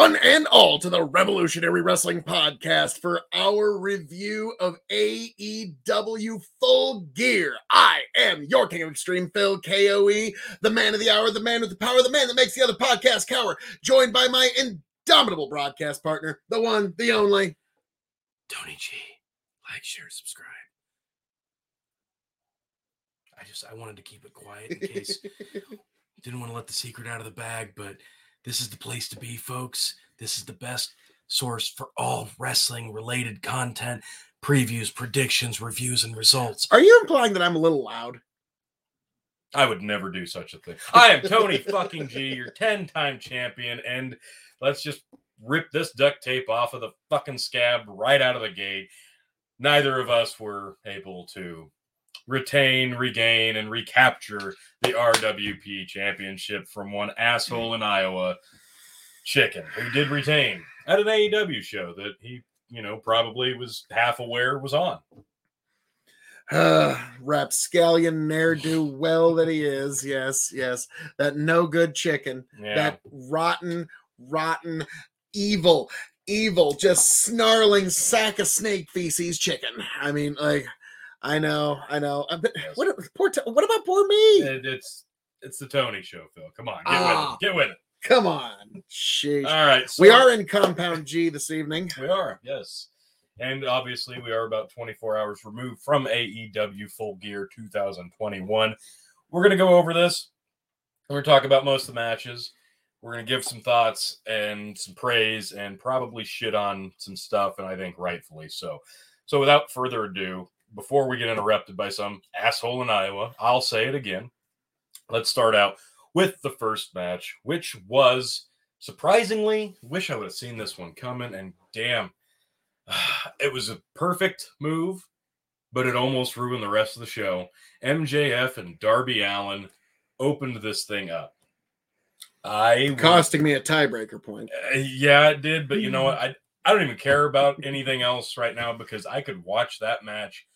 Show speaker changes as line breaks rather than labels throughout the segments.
One and all, to the Revolutionary Wrestling Podcast for our review of AEW Full Gear. I am your King of Extreme, Phil KOE, the man of the hour, the man with the power, the man that makes the other podcast cower, joined by my indomitable broadcast partner, the one, the only,
Tony G. Like, share, subscribe. I just I wanted to keep it quiet in case didn't want to let the secret out of the bag, but this is the place to be, folks. This is the best source for all wrestling related content, previews, predictions, reviews, and results.
Are you implying that I'm a little loud?
I would never do such a thing. I am Tony fucking G, your 10 time champion, and let's just rip this duct tape off of the fucking scab right out of the gate. Neither of us were able to retain, regain, and recapture the RWP championship from one asshole in Iowa, Chicken, who did retain at an AEW show that he, you know, probably was half aware was on.
Uh, rapscallion ne'er do well that he is. Yes, yes. That no good chicken.
Yeah.
That rotten, rotten, evil, evil, just snarling sack of snake feces chicken. I mean, like, I know, I know. What poor? T- what about poor me?
It- it's it's the Tony show, Phil. Come on, get
Ah.
with it. Get with it.
Come on, sheesh.
All right.
we are in Compound G this evening.
We are, yes. And obviously, we are about 24 hours removed from AEW Full Gear 2021. We're going to go over this. We're going to talk about most of the matches. We're going to give some thoughts and some praise and probably shit on some stuff, and I think rightfully so. So, without further ado, before we get interrupted by some asshole in Iowa, I'll say it again. Let's start out with the first match, which was surprisingly, wish I would have seen this one coming, and damn, it was a perfect move, but it almost ruined the rest of the show. MJF and Darby Allin opened this thing up. I
Costing me a tiebreaker point.
uh, yeah, it did, but you know what? I I don't even care about anything else right now because I could watch that match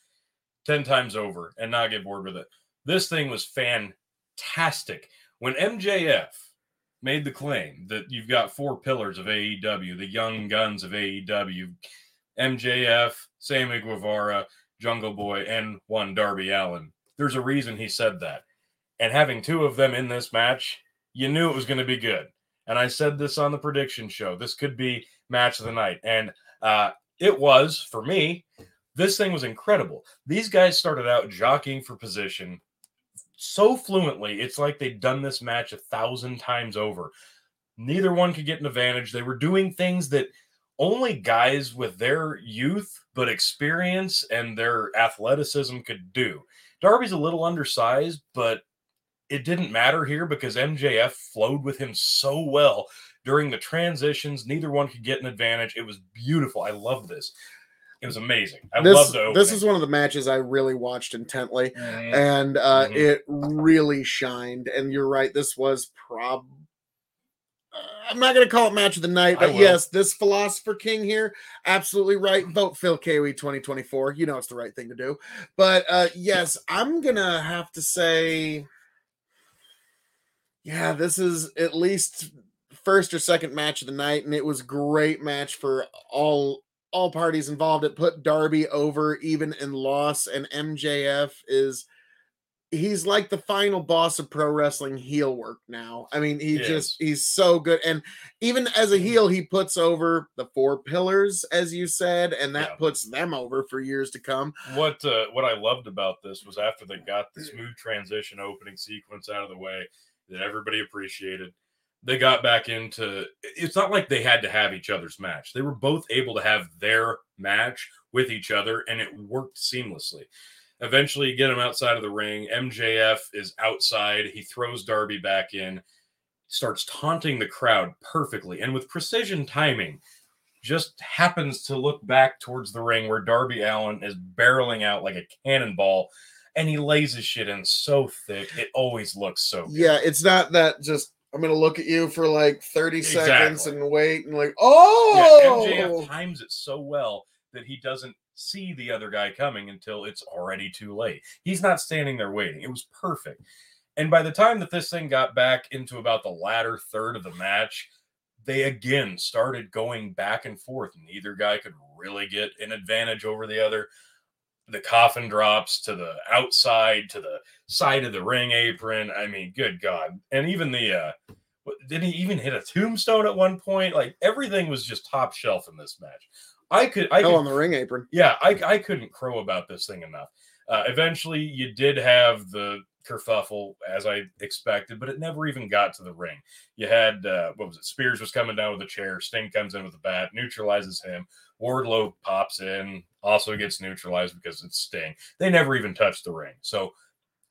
ten times over and not get bored with it. This thing was fantastic. When MJF made the claim that you've got four pillars of AEW, the young guns of AEW, MJF, Sammy Guevara, Jungle Boy, and one Darby Allin. There's a reason he said that. And having two of them in this match, you knew it was going to be good and I said this on the prediction show. This could be match of the night, and uh, it was for me. This thing was incredible. These guys started out jockeying for position so fluently. It's like they'd done this match a thousand times over. Neither one could get an advantage. They were doing things that only guys with their youth but experience and their athleticism could do. Darby's a little undersized, but it didn't matter here because MJF flowed with him so well during the transitions. Neither one could get an advantage. It was beautiful. I love this. It was amazing. I
this,
love the
this is one of the matches I really watched intently.
Mhm.
and uh,
Mhm.
it really shined. And you're right, this was prob. Uh, I'm not going to call it match of the night, but yes, this philosopher king here, absolutely right. Vote Phil KOE 2024. You know it's the right thing to do. But uh, yes, I'm gonna have to say, yeah, this is at least first or second match of the night, and it was great match for all all parties involved. It put Darby over even in loss, and MJF is he's like the final boss of pro wrestling heel work now. I mean, he
He
just he's so good. And even as a heel, he puts over the four pillars, as you said, and that
Yeah.
puts them over for years to come.
what uh, what I loved about this was after they got the smooth transition opening sequence out of the way that everybody appreciated. They got back into it's not like they had to have each other's match. They were both able to have their match with each other and it worked seamlessly. Eventually you get him outside of the ring. MJF is outside. He throws Darby back in, starts taunting the crowd perfectly and with precision timing just happens to look back towards the ring where Darby Allin is barreling out like a cannonball and he lays his shit in so thick. It always looks so good.
Yeah, it's not that just I'm gonna look at you for like 30 seconds and wait and like,
Yeah,
oh
MJF times it so well that he doesn't see the other guy coming until it's already too late. He's not standing there waiting. It was perfect. And by the time that this thing got back into about the latter third of the match, they again started going back and forth. Neither guy could really get an advantage over the other. The coffin drops to the outside, to the side of the ring apron. I mean, good God. And even the, uh, didn't he even hit a tombstone at one point? Like everything was just top shelf in this match. I could, I could,
on the ring apron.
yeah, I, I couldn't crow about this thing enough. Uh, eventually, you did have the kerfuffle as I expected, but it never even got to the ring. You had uh, what was it? Spears was coming down with a chair. Sting comes in with a bat, neutralizes him. Wardlow pops in, also gets neutralized because it's Sting. They never even touched the ring. So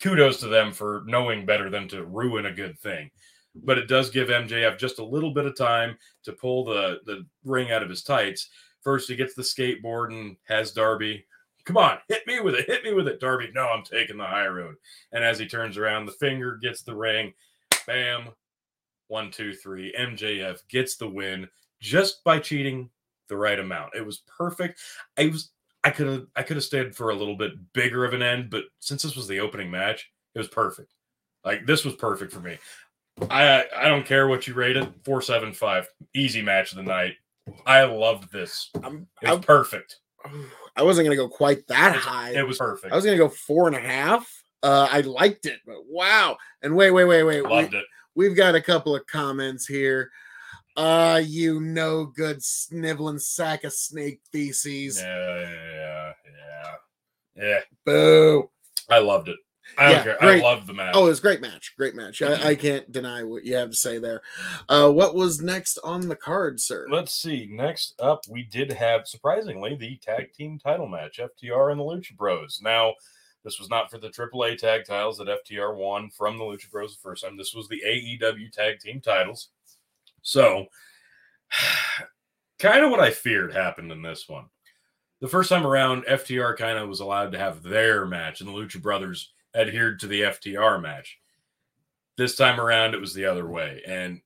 kudos to them for knowing better than to ruin a good thing. But it does give MJF just a little bit of time to pull the the ring out of his tights. First, he gets the skateboard and has Darby come on, hit me with it, hit me with it. Darby, no, I'm taking the high road. And as he turns around, the finger gets the ring. Bam. One, two, three. MJF gets the win just by cheating the right amount. It was perfect. I was I could have I could have stayed for a little bit bigger of an end, but since this was the opening match, it was perfect. Like this was perfect for me. I I don't care what you rate it, four seven five, easy match of the night. I loved this.
I'm,
It was
I'm,
perfect.
I wasn't gonna go quite that
It
high.
It was perfect.
I was gonna go four and a half. Uh, I liked it, but wow! And wait, wait, wait, wait.
Loved it.
We, have got a couple of comments here. Uh, you no good sniveling sack of snake feces.
Yeah, yeah, yeah, yeah.
Boo!
I loved it. I
Yeah,
don't care.
great.
I loved the match.
Oh, it was a great match. Great match. I, I can't deny what you have to say there. Uh, what was next on the card, sir?
Let's see. Next up, we did have surprisingly the tag team title match, FTR and the Lucha Bros. Now, this was not for the AAA tag titles that FTR won from the Lucha Bros the first time. This was the AEW tag team titles. So, kind of what I feared happened in this one. The first time around, FTR kind of was allowed to have their match, and the Lucha Brothers adhered to the FTR match. This time around, it was the other way. And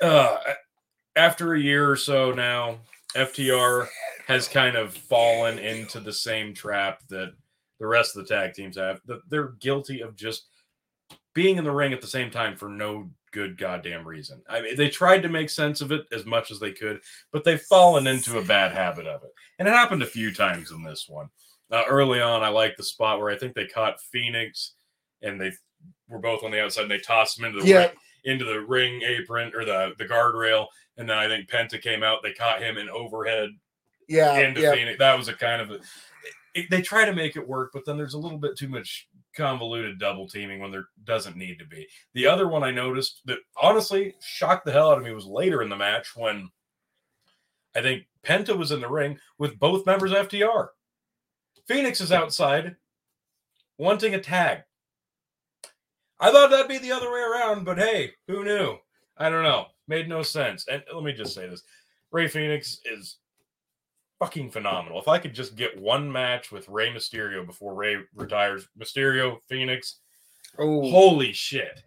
uh, after a year or so now, FTR has kind of fallen into the same trap that the rest of the tag teams have. They're guilty of just being in the ring at the same time for no good goddamn reason. I mean, they tried to make sense of it as much as they could, but they've fallen into a bad habit of it. And it happened a few times in this one. Uh, early on, I like the spot where I think they caught Fénix and they were both on the outside and they tossed him into the
Yeah.
ring, into the ring apron or the, the guardrail. And then I think Penta came out, they caught him in overhead
Yeah,
into
yeah.
Fénix. That was a kind of a, it- they try to make it work, but then there's a little bit too much convoluted double teaming when there doesn't need to be. The other one I noticed that honestly shocked the hell out of me was later in the match when I think Penta was in the ring with both members of FTR. Fénix is outside wanting a tag. I thought that'd be the other way around, but hey, who knew? I don't know. Made no sense. And let me just say this Rey Fénix is fucking phenomenal. If I could just get one match with Rey Mysterio before Rey retires, Mysterio, Fénix,
Oh,
holy shit.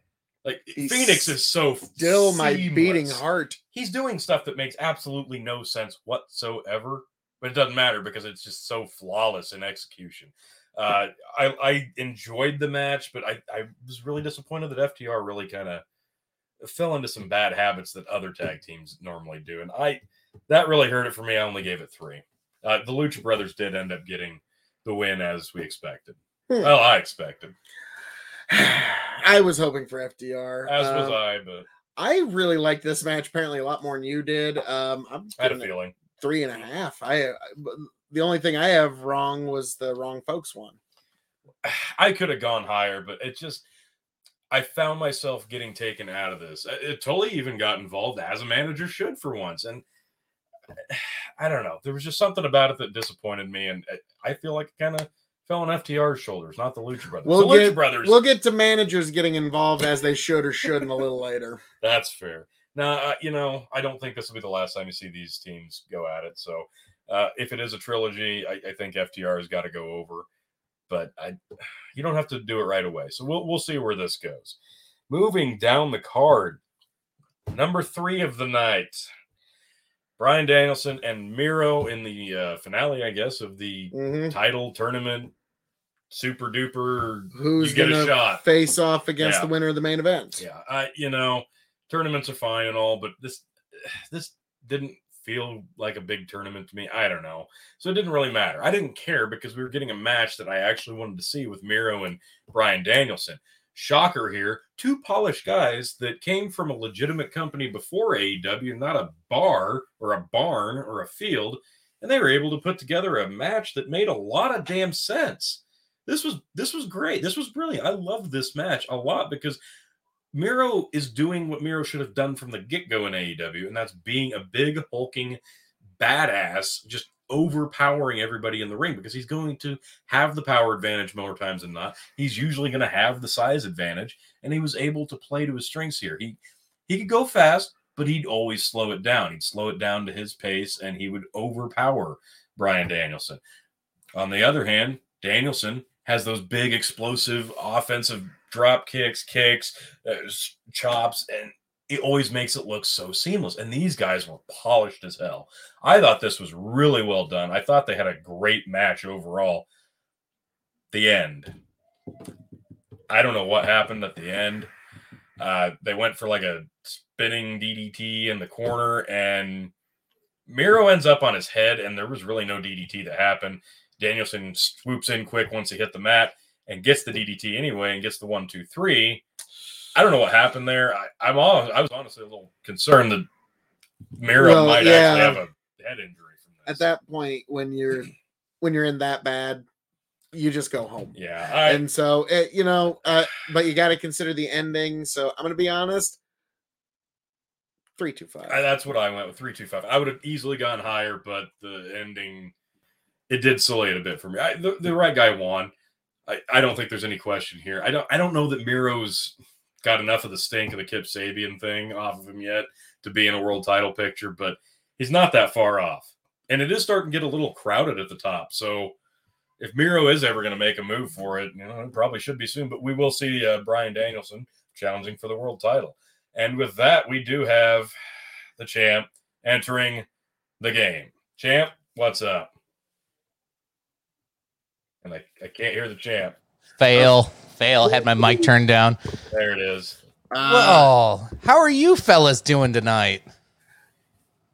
Like
He's
Fénix is so
still my beating heart.
He's doing stuff that makes absolutely no sense whatsoever, but it doesn't matter because it's just so flawless in execution. Uh, I, I enjoyed the match, but I, I was really disappointed that FTR really kind of fell into some bad habits that other tag teams normally do, and I that really hurt it for me. I only gave it three. Uh, the Lucha Brothers did end up getting the win as we expected.
Hmm.
Well, I expected,
I was hoping for FTR.
as was
Uh,
I, but
I really liked this match apparently a lot more than you did. Um, I'm
I had a feeling.
three and a half. I, I the only thing I have wrong was the wrong folks one.
I could have gone higher, but it just I found myself getting taken out of this. Uh, It totally even got involved as a manager should for once, and I don't know. There was just something about it that disappointed me, and I feel like it kind of fell on FTR's shoulders, not the Lucha Brothers.
We'll
the
get-
Lucha Brothers.
We'll get to managers getting involved as they should or shouldn't a little later.
That's fair. Now, uh, you know, I don't think this will be the last time you see these teams go at it. So, uh, if it is a trilogy, I, I think FTR has got to go over. But I, you don't have to do it right away. So we'll we'll see where this goes. Moving down the card, number three of the night, Bryan Danielson and Miro in the uh, finale, I guess, of the
Mhm.
title tournament. Super duper
Who's
you get a
gonna
shot.
face off against
Yeah.
the winner of the main event?
Yeah, I you know, tournaments are fine and all, but this this didn't feel like a big tournament to me. I don't know. So it didn't really matter. I didn't care because we were getting a match that I actually wanted to see with Miro and Bryan Danielson. Shocker here, two polished guys that came from a legitimate company before AEW, not a bar or a barn or a field, and they were able to put together a match that made a lot of damn sense. This was this was great. This was brilliant. I loved this match a lot because Miro is doing what Miro should have done from the get go in AEW, and that's being a big, hulking badass, just overpowering everybody in the ring because he's going to have the power advantage more times than not. He's usually going to have the size advantage, and he was able to play to his strengths here. He he could go fast, but he'd always slow it down. He'd slow it down to his pace, and he would overpower Bryan Danielson. On the other hand, Danielson has those big explosive offensive drop kicks, kicks, uh, chops, and it always makes it look so seamless. And these guys were polished as hell. I thought this was really well done. I thought they had a great match overall. The end. I don't know what happened at the end. Uh, they went for like a spinning DDT in the corner, and Miro ends up on his head, and there was really no DDT that happened. Danielson swoops in quick once he hit the mat and gets the DDT anyway and gets the one, two, three. I don't know what happened there. I, I'm all I was honestly a little concerned that Miro
Well,
might
yeah.
actually have a head injury from this.
At that point, when you're when you're in that bad, you just go home.
yeah, I,
and so it, you know, uh, but you got to consider the ending. So I'm gonna be honest. Three two five.
I, that's what I went with three two five. I would have easily gone higher, but the ending it did sully it a bit for me. I, the, the right guy won. I, I don't think there's any question here. I don't I don't know that Miro's got enough of the stink of the Kip Sabian thing off of him yet to be in a world title picture, but he's not that far off. And it is starting to get a little crowded at the top. So if Miro is ever going to make a move for it, you know, it probably should be soon. But we will see uh, Bryan Danielson challenging for the world title. And with that, we do have the champ entering the game. Champ, what's up? And I, I can't hear the champ.
Fail. Fail. Had my mic turned down.
There it is.
Uh,
Well, how are you fellas doing tonight?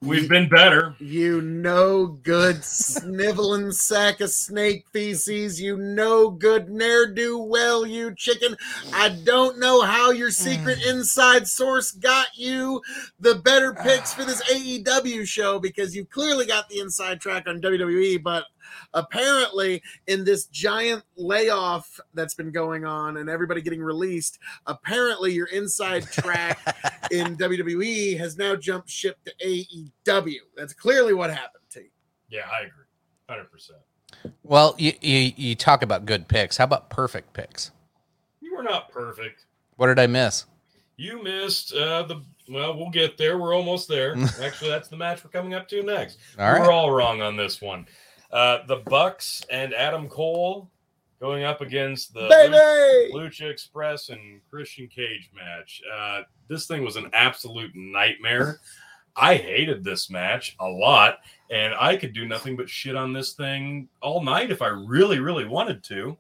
We've been better.
you no good sniveling sack of snake feces. You no good ne'er do well, you chicken. I don't know how your secret inside source got you the better picks for this AEW show because you clearly got the inside track on WWE, but apparently in this giant layoff that's been going on and everybody getting released, apparently your inside track in WWE has now jumped ship to AEW. That's clearly what happened to you.
Yeah, I agree. 100%.
Well, you, you you talk about good picks. How about perfect picks?
You were not perfect.
What did I miss?
You missed uh, the. Well, we'll get there. We're almost there. Actually, that's the match we're coming up to next.
All
We're all wrong on this one. Uh, the Bucks and Adam Cole going up against the
Baby!
Lucha Express and Christian Cage match. Uh, this thing was an absolute nightmare. I hated this match a lot, and I could do nothing but shit on this thing all night if I really, really wanted to.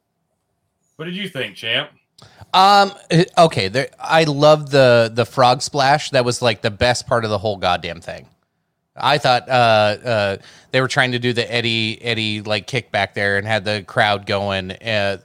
What did you think, champ?
Um. eh, Okay. There. I love the the frog splash. That was like the best part of the whole goddamn thing. I thought uh, uh, they were trying to do the Eddie Eddie like kickback there and had the crowd going. Uh,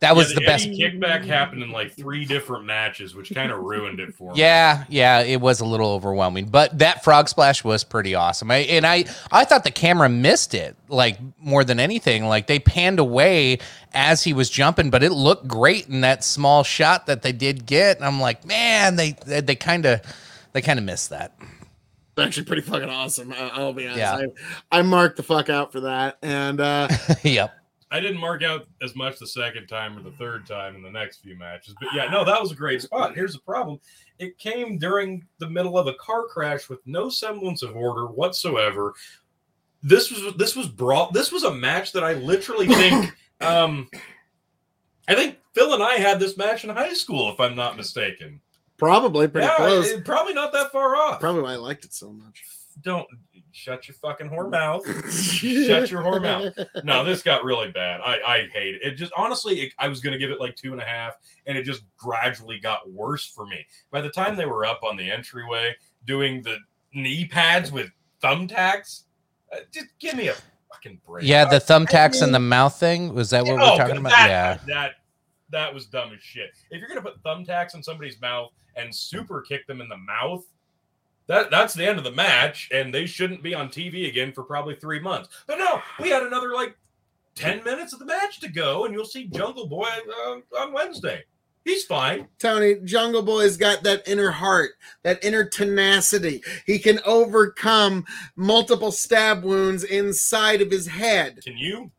that was
Yeah,
the, best.
Eddie kickback happened in like three different matches, which kind of ruined it for me.
Yeah, yeah, it was a little overwhelming, but that frog splash was pretty awesome. I, and I, I thought the camera missed it like more than anything. Like they panned away as he was jumping, but it looked great in that small shot that they did get. And I'm like, man, they, they kind of, they kind of missed that.
It's actually pretty fucking awesome. I- I'll be honest.
Yeah.
I, I marked the fuck out for that. And uh,
yep.
I didn't mark out as much the second time or the third time in the next few matches. But yeah, no, that was a great spot. Here's the problem. It came during the middle of a car crash with no semblance of order whatsoever. This was this was brought this was a match that I literally think um I think Phil and I had this match in high school, if I'm not mistaken.
Probably pretty
yeah,
close.
it- probably not that far off.
Probably why I liked it so much.
Don't shut your fucking whore mouth. Shut your whore mouth. no, this got really bad. I I hate it. It just honestly, it, I was gonna give it like two and a half, and it just gradually got worse for me. By the time they were up on the entryway, doing the knee pads with thumbtacks. Uh, just give me a fucking break.
Yeah, the thumbtacks
mean-
and the mouth thing. Was that what
Oh,
we're talking about?
that,
yeah.
that that was dumb as shit. If you're gonna put thumbtacks in somebody's mouth and super kick them in the mouth, that that's the end of the match, and they shouldn't be on TV again for probably three months. But no, we had another like ten minutes of the match to go, and you'll see Jungle Boy uh, on Wednesday. He's fine.
Tony, Jungle Boy's got that inner heart, that inner tenacity. He can overcome multiple stab wounds inside of his head.
Can you?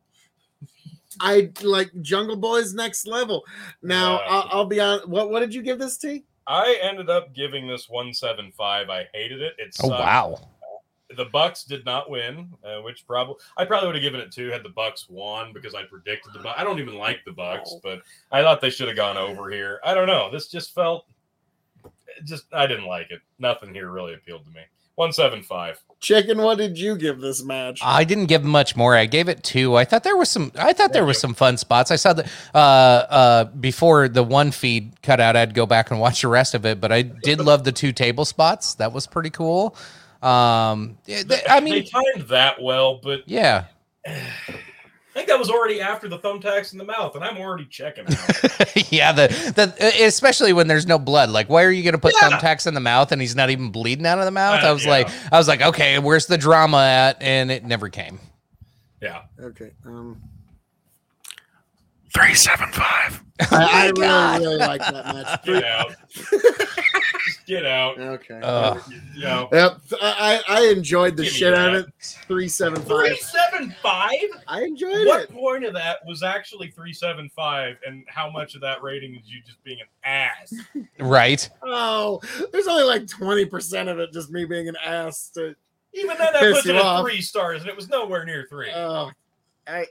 I like Jungle Boy's next level. Now,
Yeah.
I'll, I'll be on. What what did you give this T?
I ended up giving this one seven five. I hated it. It's
Oh wow.
the Bucks did not win, uh, which probably I probably would have given it two had the Bucks won because I predicted the Bucks. I don't even like the Bucks, but I thought they should have gone over here. I don't know. This just felt just I didn't like it. Nothing here really appealed to me. One seven five.
Chicken, what did you give this match?
I didn't give much more. I gave it two. I thought there was some. I thought there was some fun spots. I saw that uh, uh, before the one feed cut out. I'd go back and watch the rest of it. But I did love the two table spots. That was pretty cool. Um, yeah, th- I
they
mean,
timed that well, but
yeah,
I think that was already after the thumbtacks in the mouth, and I'm already checking out.
yeah. The the especially when there's no blood. Like, why are you going to put
Yeah.
thumbtacks in the mouth and he's not even bleeding out of the mouth?
Uh,
I was
yeah.
like, I was like, okay, where's the drama at? And it never came.
yeah.
Okay. Um,
Three seven five.
Oh I, I
Oh my God.
really, really like that match.
Get out. Get out.
Okay.
Ugh.
You know.
Yep. I, I I enjoyed the
Give
shit out of it. Three seven
Three
five.
seven five.
I enjoyed
What
it.
What point of that was actually 375 and how much of that rating is you just being an ass?
Right.
Oh, there's only like twenty percent of it just me being an ass. To,
Even then, that
Piss
puts it at three stars and it was nowhere near three.
oh, I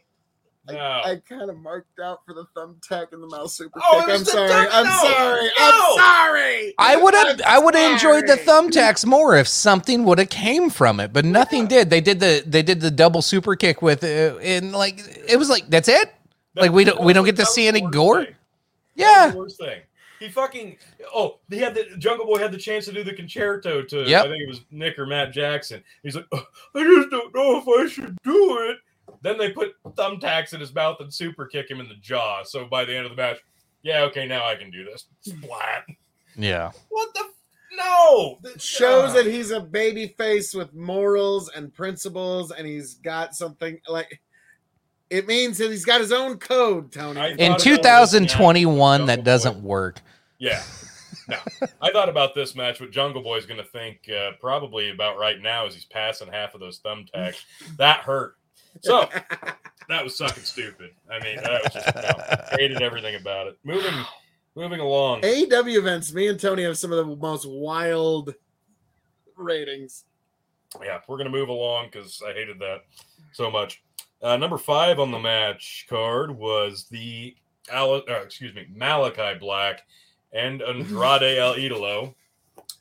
I,
no.
I kind of marked out for the thumbtack in the mouth super
Oh,
kick.
was
I'm sorry.
thumb-
I'm
no,
sorry.
no.
I'm sorry.
I would have
I'm
I would have enjoyed the thumbtacks more if something would have came from it, but nothing did. They did the they did the double super kick with uh, and like it was like that's it.
That-
like, we don't- we don't get to see any gore?
thing.
Yeah.
worst thing. He fucking oh, he had the Jungle Boy had the chance to do the con-chair-to to
Yep.
I think it was Nick or Matt Jackson. He's like, "Oh, I just don't know if I should do it. Then they put thumbtacks in his mouth and super kick him in the jaw. So by the end of the match, yeah, okay, now I can do this. Splat.
Yeah.
What the? F- no.
It shows
Ah.
that he's a baby face with morals and principles, and he's got something like. It means that he's got his own code, Tony.
In
thought about this
2021 that doesn't
Boy.
work.
Yeah. No. I thought about this match. What Jungle Boy's going to think uh, probably about right now is he's passing half of those thumbtacks. That hurt. So that was sucking stupid. I mean, that was just no, hated everything about it. Moving, moving along.
AEW events, me and Tony have some of the most wild ratings.
Yeah, we're gonna move along because I hated that so much. Uh, number five on the match card was the Ale- uh, excuse me Malakai Black and Andrade El Idolo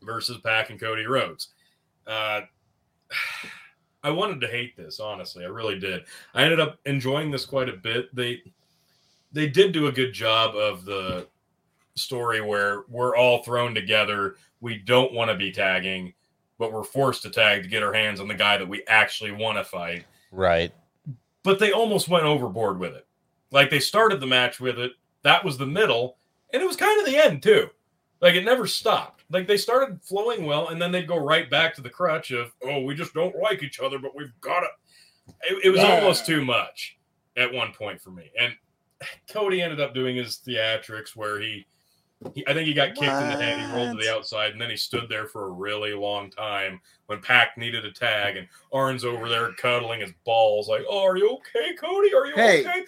versus Pac and Cody Rhodes. Uh, I wanted to hate this honestly, I really did. I ended up enjoying this quite a bit. They they did do a good job of the story where we're all thrown together. We don't want to be tagging but we're forced to tag to get our hands on the guy that we actually want to fight.
Right.
But they almost went overboard with it. Like they started the match with it, that was the middle, and it was kind of the end too. Like it never stopped. Like they started flowing well, and then they'd go right back to the crutch of, oh, we just don't like each other, but we've got it. It, it was
Yeah.
almost too much at one point for me. And Cody ended up doing his theatrics where he he, I think he got kicked in the head. He rolled to the outside, and then he stood there for a really long time when Pac needed a tag, and Arn's over there cuddling his balls, like, "Oh, are you okay, Cody? Are you
Hey,
okay?"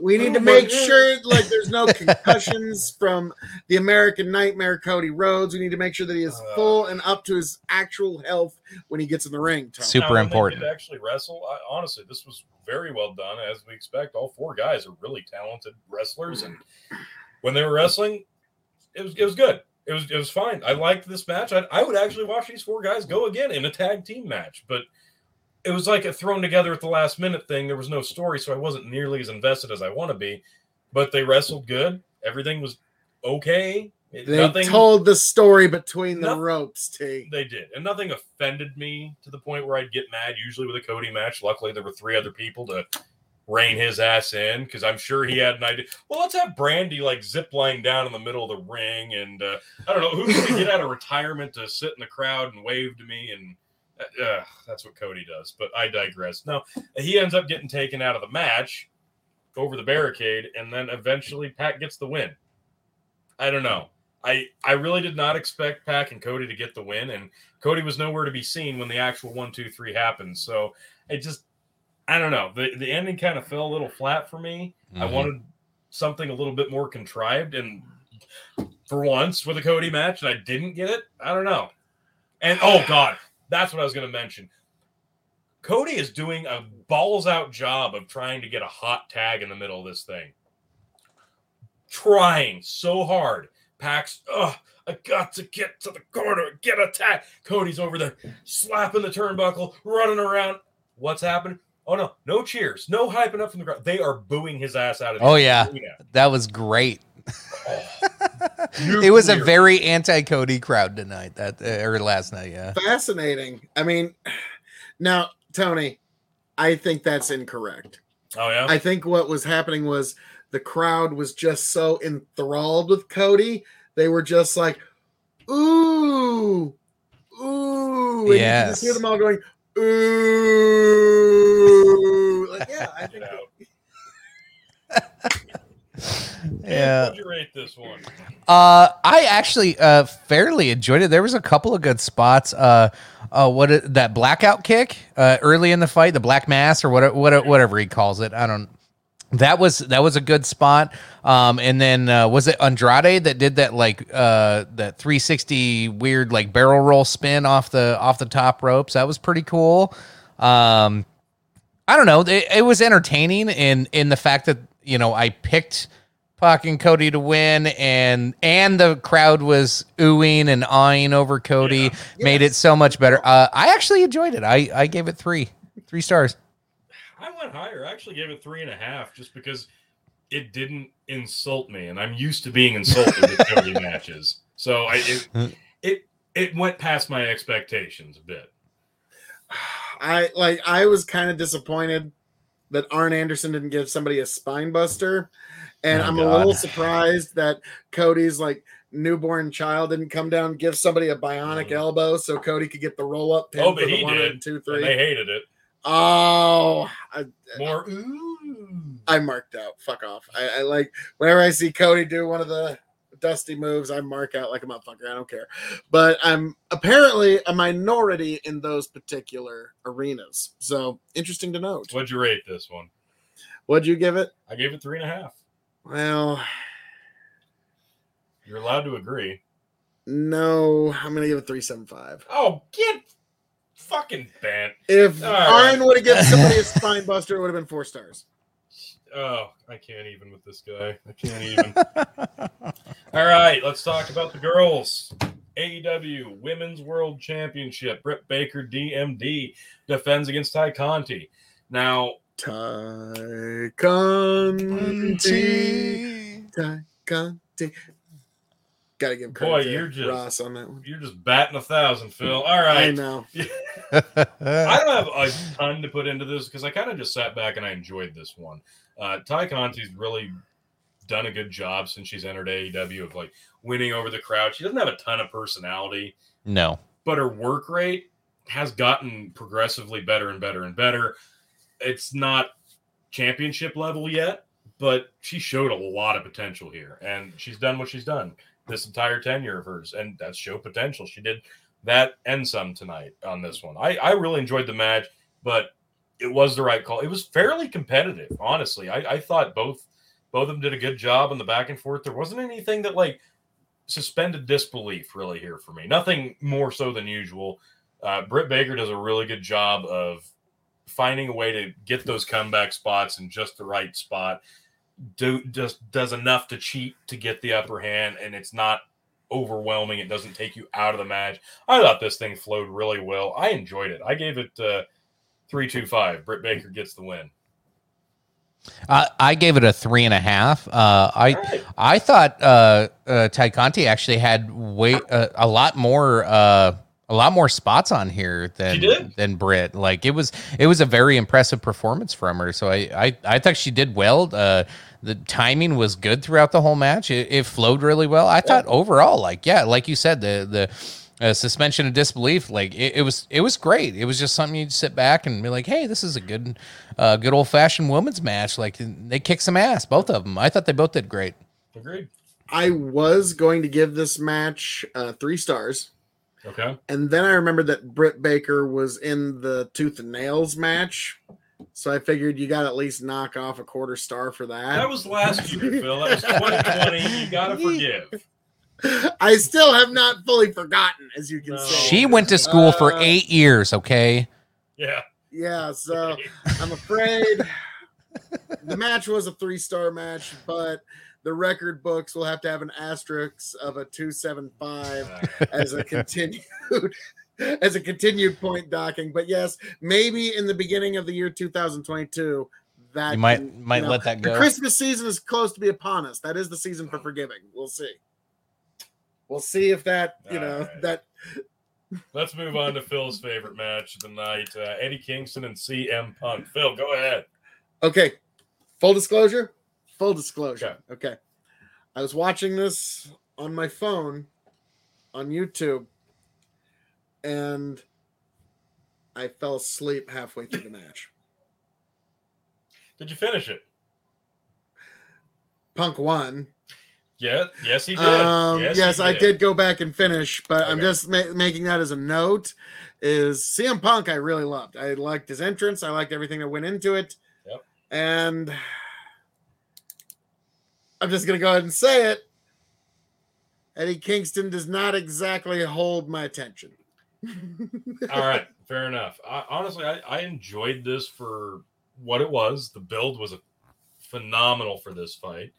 We need to
Oh my
make sure like there's no concussions from the American Nightmare Cody Rhodes. We need to make sure that he is
Uh.
full and up to his actual health when he gets in the ring. Tony.
Super
Now,
important.
Actually wrestle. I, honestly, this was very well done, as we expect. All four guys are really talented wrestlers, and when they were wrestling, it was it was good. It was it was fine. I liked this match. I, I would actually watch these four guys go again in a tag team match, but it was like a thrown together at the last minute thing. There was no story, so I wasn't nearly as invested as I want to be. But they wrestled good. Everything was okay.
They
nothing,
told the story between the
No-
ropes, T.
They did, and nothing offended me to the point where I'd get mad. Usually with a Cody match, luckily there were three other people to rein his ass in because I'm sure he had an idea. Well, let's have Brandi like zip line down in the middle of the ring, and uh, I don't know who's going to get out of retirement to sit in the crowd and wave to me, and uh, that's what Cody does. But I digress. No, he ends up getting taken out of the match over the barricade, and then eventually Pac gets the win. I don't know. I I really did not expect Pac and Cody to get the win, and Cody was nowhere to be seen when the actual one, two, three happened. So it just I don't know. The the ending kind of fell a little flat for me. I
Mhm.
wanted something a little bit more contrived, and for once with a Cody match, and I didn't get it. I don't know. And oh god, that's what I was going to mention. Cody is doing a balls out job of trying to get a hot tag in the middle of this thing. Trying so hard. Pax, oh, I got to get to the corner, get a tag. Cody's over there slapping the turnbuckle, running around. What's happened? Oh no, no cheers, no hyping up from the crowd. They are booing his ass out of the
Oh, yeah.
arena.
That was great.
Oh,
it was a very anti Cody crowd tonight. That uh, or last night. Yeah.
Fascinating. I mean, now, Tony, I think that's incorrect.
Oh yeah.
I think what was happening was the crowd was just so enthralled with Cody. They were just like, ooh, ooh. And you just hear them all going, ooh. Like, yeah, I think
Yeah.
What'd you rate this one?
Uh, I actually uh fairly enjoyed it. There was a couple of good spots. Uh, uh, what it- that blackout kick uh early in the fight, the black mass or what what whatever he calls it. I don't. That was that was a good spot. Um, and then uh, was it Andrade that did that like uh that 360 weird like barrel roll spin off the off the top ropes? That was pretty cool. Um, I don't know. It, it was entertaining in in the fact that you know I picked Pac and Cody to win, and and the crowd was oohing and awing over Cody,
Yeah.
made it so much better. Uh, I actually enjoyed it. I I gave it three three stars.
I went higher. I actually gave it three and a half just because it didn't insult me, and I'm used to being insulted with Cody matches. So I it, it it went past my expectations a bit.
I like I was kind of disappointed that Arn Anderson didn't give somebody a spine buster. And
Oh,
I'm a little surprised that Cody's like newborn child didn't come down and give somebody a bionic
Mhm.
elbow so Cody could get the roll up pin
Oh, but
for the
he
one
did,
and two,
And
three.
they hated it
Oh, I,
more. Ooh.
I marked out. Fuck off. I, I like whenever I see Cody do one of the dusty moves, I mark out like a motherfucker. I don't care. But I'm apparently a minority in those particular arenas. So interesting to note.
What'd you rate this one?
What'd you give it?
I gave it three and a half.
Well,
You're allowed to agree.
no, I'm gonna give it three seven five.
Oh, get fucking bent.
If
Iron
Arn would have given somebody a spine buster, it would have been four stars.
Oh, I can't even with this guy. I can't even. All right, let's talk about the girls. AEW Women's World Championship. Britt Baker, DMD, defends against Ty Conti. Now,
Ty Conti. Ty Conti. Gotta give credit
Boy,
to
you're just-
Ross on that one.
you're just batting a thousand, Phil. All right.
I know.
I don't have a ton to put into this because I kind of just sat back and I enjoyed this one. Uh, Ty Conti's really done a good job since she's entered AEW of like winning over the crowd. She doesn't have a ton of personality.
no.
but her work rate has gotten progressively better and better and better. It's not championship level yet, but she showed a lot of potential here, and she's done what she's done this entire tenure of hers, and that's show potential. She did that and some tonight on this one. I, I really enjoyed the match, but it was the right call. It was fairly competitive, honestly. I, I thought both both of them did a good job on the back and forth. There wasn't anything that like suspended disbelief really here for me. Nothing more so than usual. Uh, Britt Baker does a really good job of finding a way to get those comeback spots in just the right spot. Do just does enough to cheat to get the upper hand, and it's not overwhelming. It doesn't take you out of the match. I thought this thing flowed really well. I enjoyed it. I gave it uh, three two five. Britt Baker gets the win.
I, I gave it a three and a half. Uh, I
Alright.
I thought uh, uh, Ty Conti actually had way uh, a lot more uh, a lot more spots on here than
She
than Britt. Like it was it was a very impressive performance from her. So I I, I thought she did well. Uh, the timing was good throughout the whole match. It, it flowed really well. I thought overall, like yeah, like you said, the the uh, suspension of disbelief, like it, it was it was great. It was just something you'd sit back and be like, hey, this is a good uh, good old fashioned women's match. Like they kick some ass, both of them. I thought they both did great.
Agreed.
I was going to give this match uh, three stars.
Okay.
And then I remembered that Britt Baker was in the tooth and nails match. So I figured you got at least knock off a quarter star for
That
that.
was last year, Phil. That was 2020. You gotta forgive.
I still have not fully forgotten, as you can
No.
see.
She went to school for
Uh,
eight years. Okay,
Yeah.
Yeah, so I'm afraid the match was a three star match, but the record books will have to have an asterisk of a 275 as a continued as a continued point docking. But yes, maybe in the beginning of the year 2022, that
you might
can,
might
you know,
let that go. the.
Christmas season is close to be upon us. That is the season for forgiving. We'll see. We'll see if that you know
Alright.
that
Let's move on to Phil's favorite match of the night: uh, Eddie Kingston and CM Punk. Phil, go ahead.
Okay. Full disclosure. Full disclosure. Okay. I was watching this on my phone on YouTube and I fell asleep halfway through the match.
Did you finish it?
Punk won.
Yeah. Yes, he did.
Um,
yes,
yes,
he
I did go back and finish, but I'm just ma- making that as a note. Is CM Punk I really loved. I liked his entrance. I liked everything that went into it.
Yep.
And I'm just gonna go ahead and say it. Eddie Kingston does not exactly hold my attention.
All right, fair enough. I, honestly, I, I enjoyed this for what it was. The build was a phenomenal for this fight.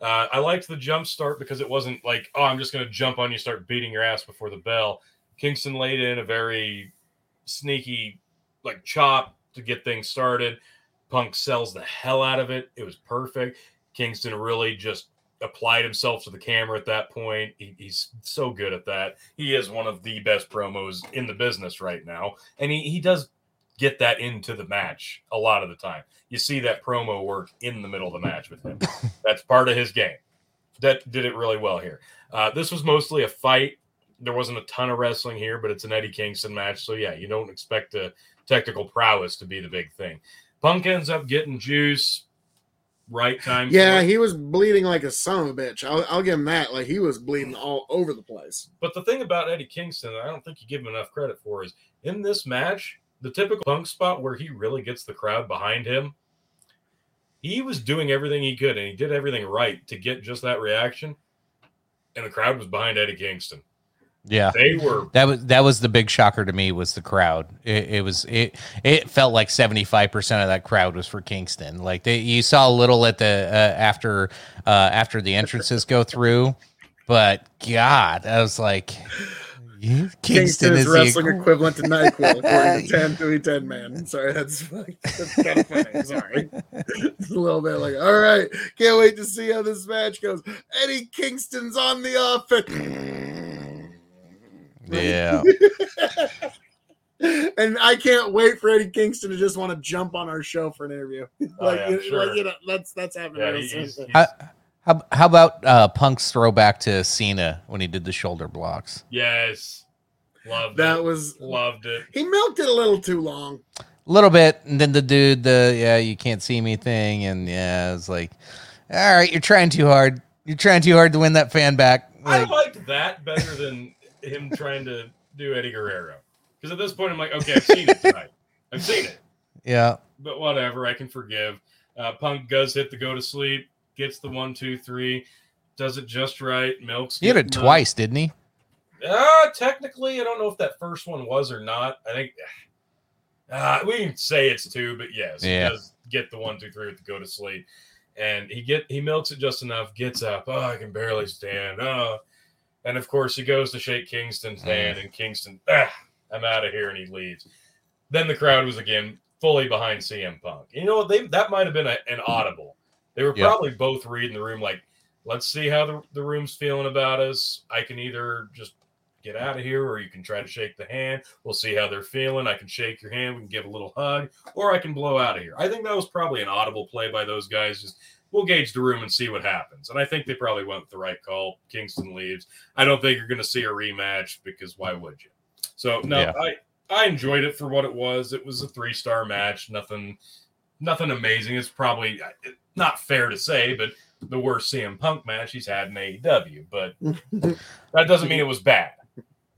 Uh, I liked the jump start because it wasn't like, oh, I'm just going to jump on you, start beating your ass before the bell. Kingston laid in a very sneaky, like chop to get things started. Punk sells the hell out of it. It was perfect. Kingston really just applied himself to the camera at that point. He, he's so good at that. He is one of the best promos in the business right now. And he, he does get that into the match a lot of the time. You see that promo work in the middle of the match with him. That's part of his game. That did it really well here. Uh, this was mostly a fight. There wasn't a ton of wrestling here, but it's an Eddie Kingston match. So, yeah, you don't expect the technical prowess to be the big thing. Punk ends up getting juice. Right time.
yeah, he was bleeding like a son of a bitch. I'll, I'll give him that. Like he was bleeding hmm. all over the place.
But the thing about Eddie Kingston, I don't think you give him enough credit for, is in this match, the typical punk spot where he really gets the crowd behind him, he was doing everything he could and he did everything right to get just that reaction. And the crowd was behind Eddie Kingston.
Yeah.
They were
That was that was the big shocker to me was the crowd. It, it was it it felt like seventy five percent of that crowd was for Kingston. Like they you saw a little at the uh, after uh, after the entrances go through, but God, I was like, you-
Kingston,
Kingston
is
is
wrestling
equ-
equivalent to NyQuil, according to 10 to 10 man. Sorry, that's, that's kind of funny. Sorry. It's a little bit like, all right, can't wait to see how this match goes. Eddie Kingston's on the offense.
Yeah.
and I can't wait for Eddie Kingston to just want to jump on our show for an interview. like,
yeah,
you,
sure.
like, you know, that's that's happening.
yeah,
real
he's, he's-
How, how, how about uh, Punk's throwback to Cena when he did the shoulder blocks?
yes. Loved
that
it.
was
Loved it.
he milked it a little too long.
A little bit, and then the dude, the yeah, you can't see me thing, and yeah, it's like, all right, you're trying too hard. You're trying too hard to win that fan back.
I
Like,
liked that better than him trying to do Eddie Guerrero. Because at this point, I'm like, okay, I've seen it tonight. I've seen it.
yeah,
but whatever, I can forgive. Uh, Punk does hit the go to sleep, gets the one, two, three, does it just right, milks.
he hit it twice, didn't he?
Uh, technically, I don't know if that first one was or not. I think uh, we can say it's two, but yes,
Yeah.
he does get the one, two, three with the go to sleep, and he get he milks it just enough, gets up. Oh, I can barely stand. Oh, and of course he goes to shake Kingston's
Mm.
hand, and Kingston, ah, I'm out of here, and he leaves. Then the crowd was again fully behind CM Punk. You know what? They that might have been a, an audible. They were
Yeah.
probably both reading the room like, let's see how the, the room's feeling about us. I can either just get out of here or you can try to shake the hand. We'll see how they're feeling. I can shake your hand. We can give a little hug or I can blow out of here. I think that was probably an audible play by those guys. Just we'll gauge the room and see what happens. And I think they probably went with the right call. Kingston leaves. I don't think you're going to see a rematch because why would you? So no,
Yeah.
I I enjoyed it for what it was. It was a three star match. Nothing, nothing amazing. It's probably not fair to say, but the worst CM Punk match he's had in AEW. But that doesn't mean it was bad.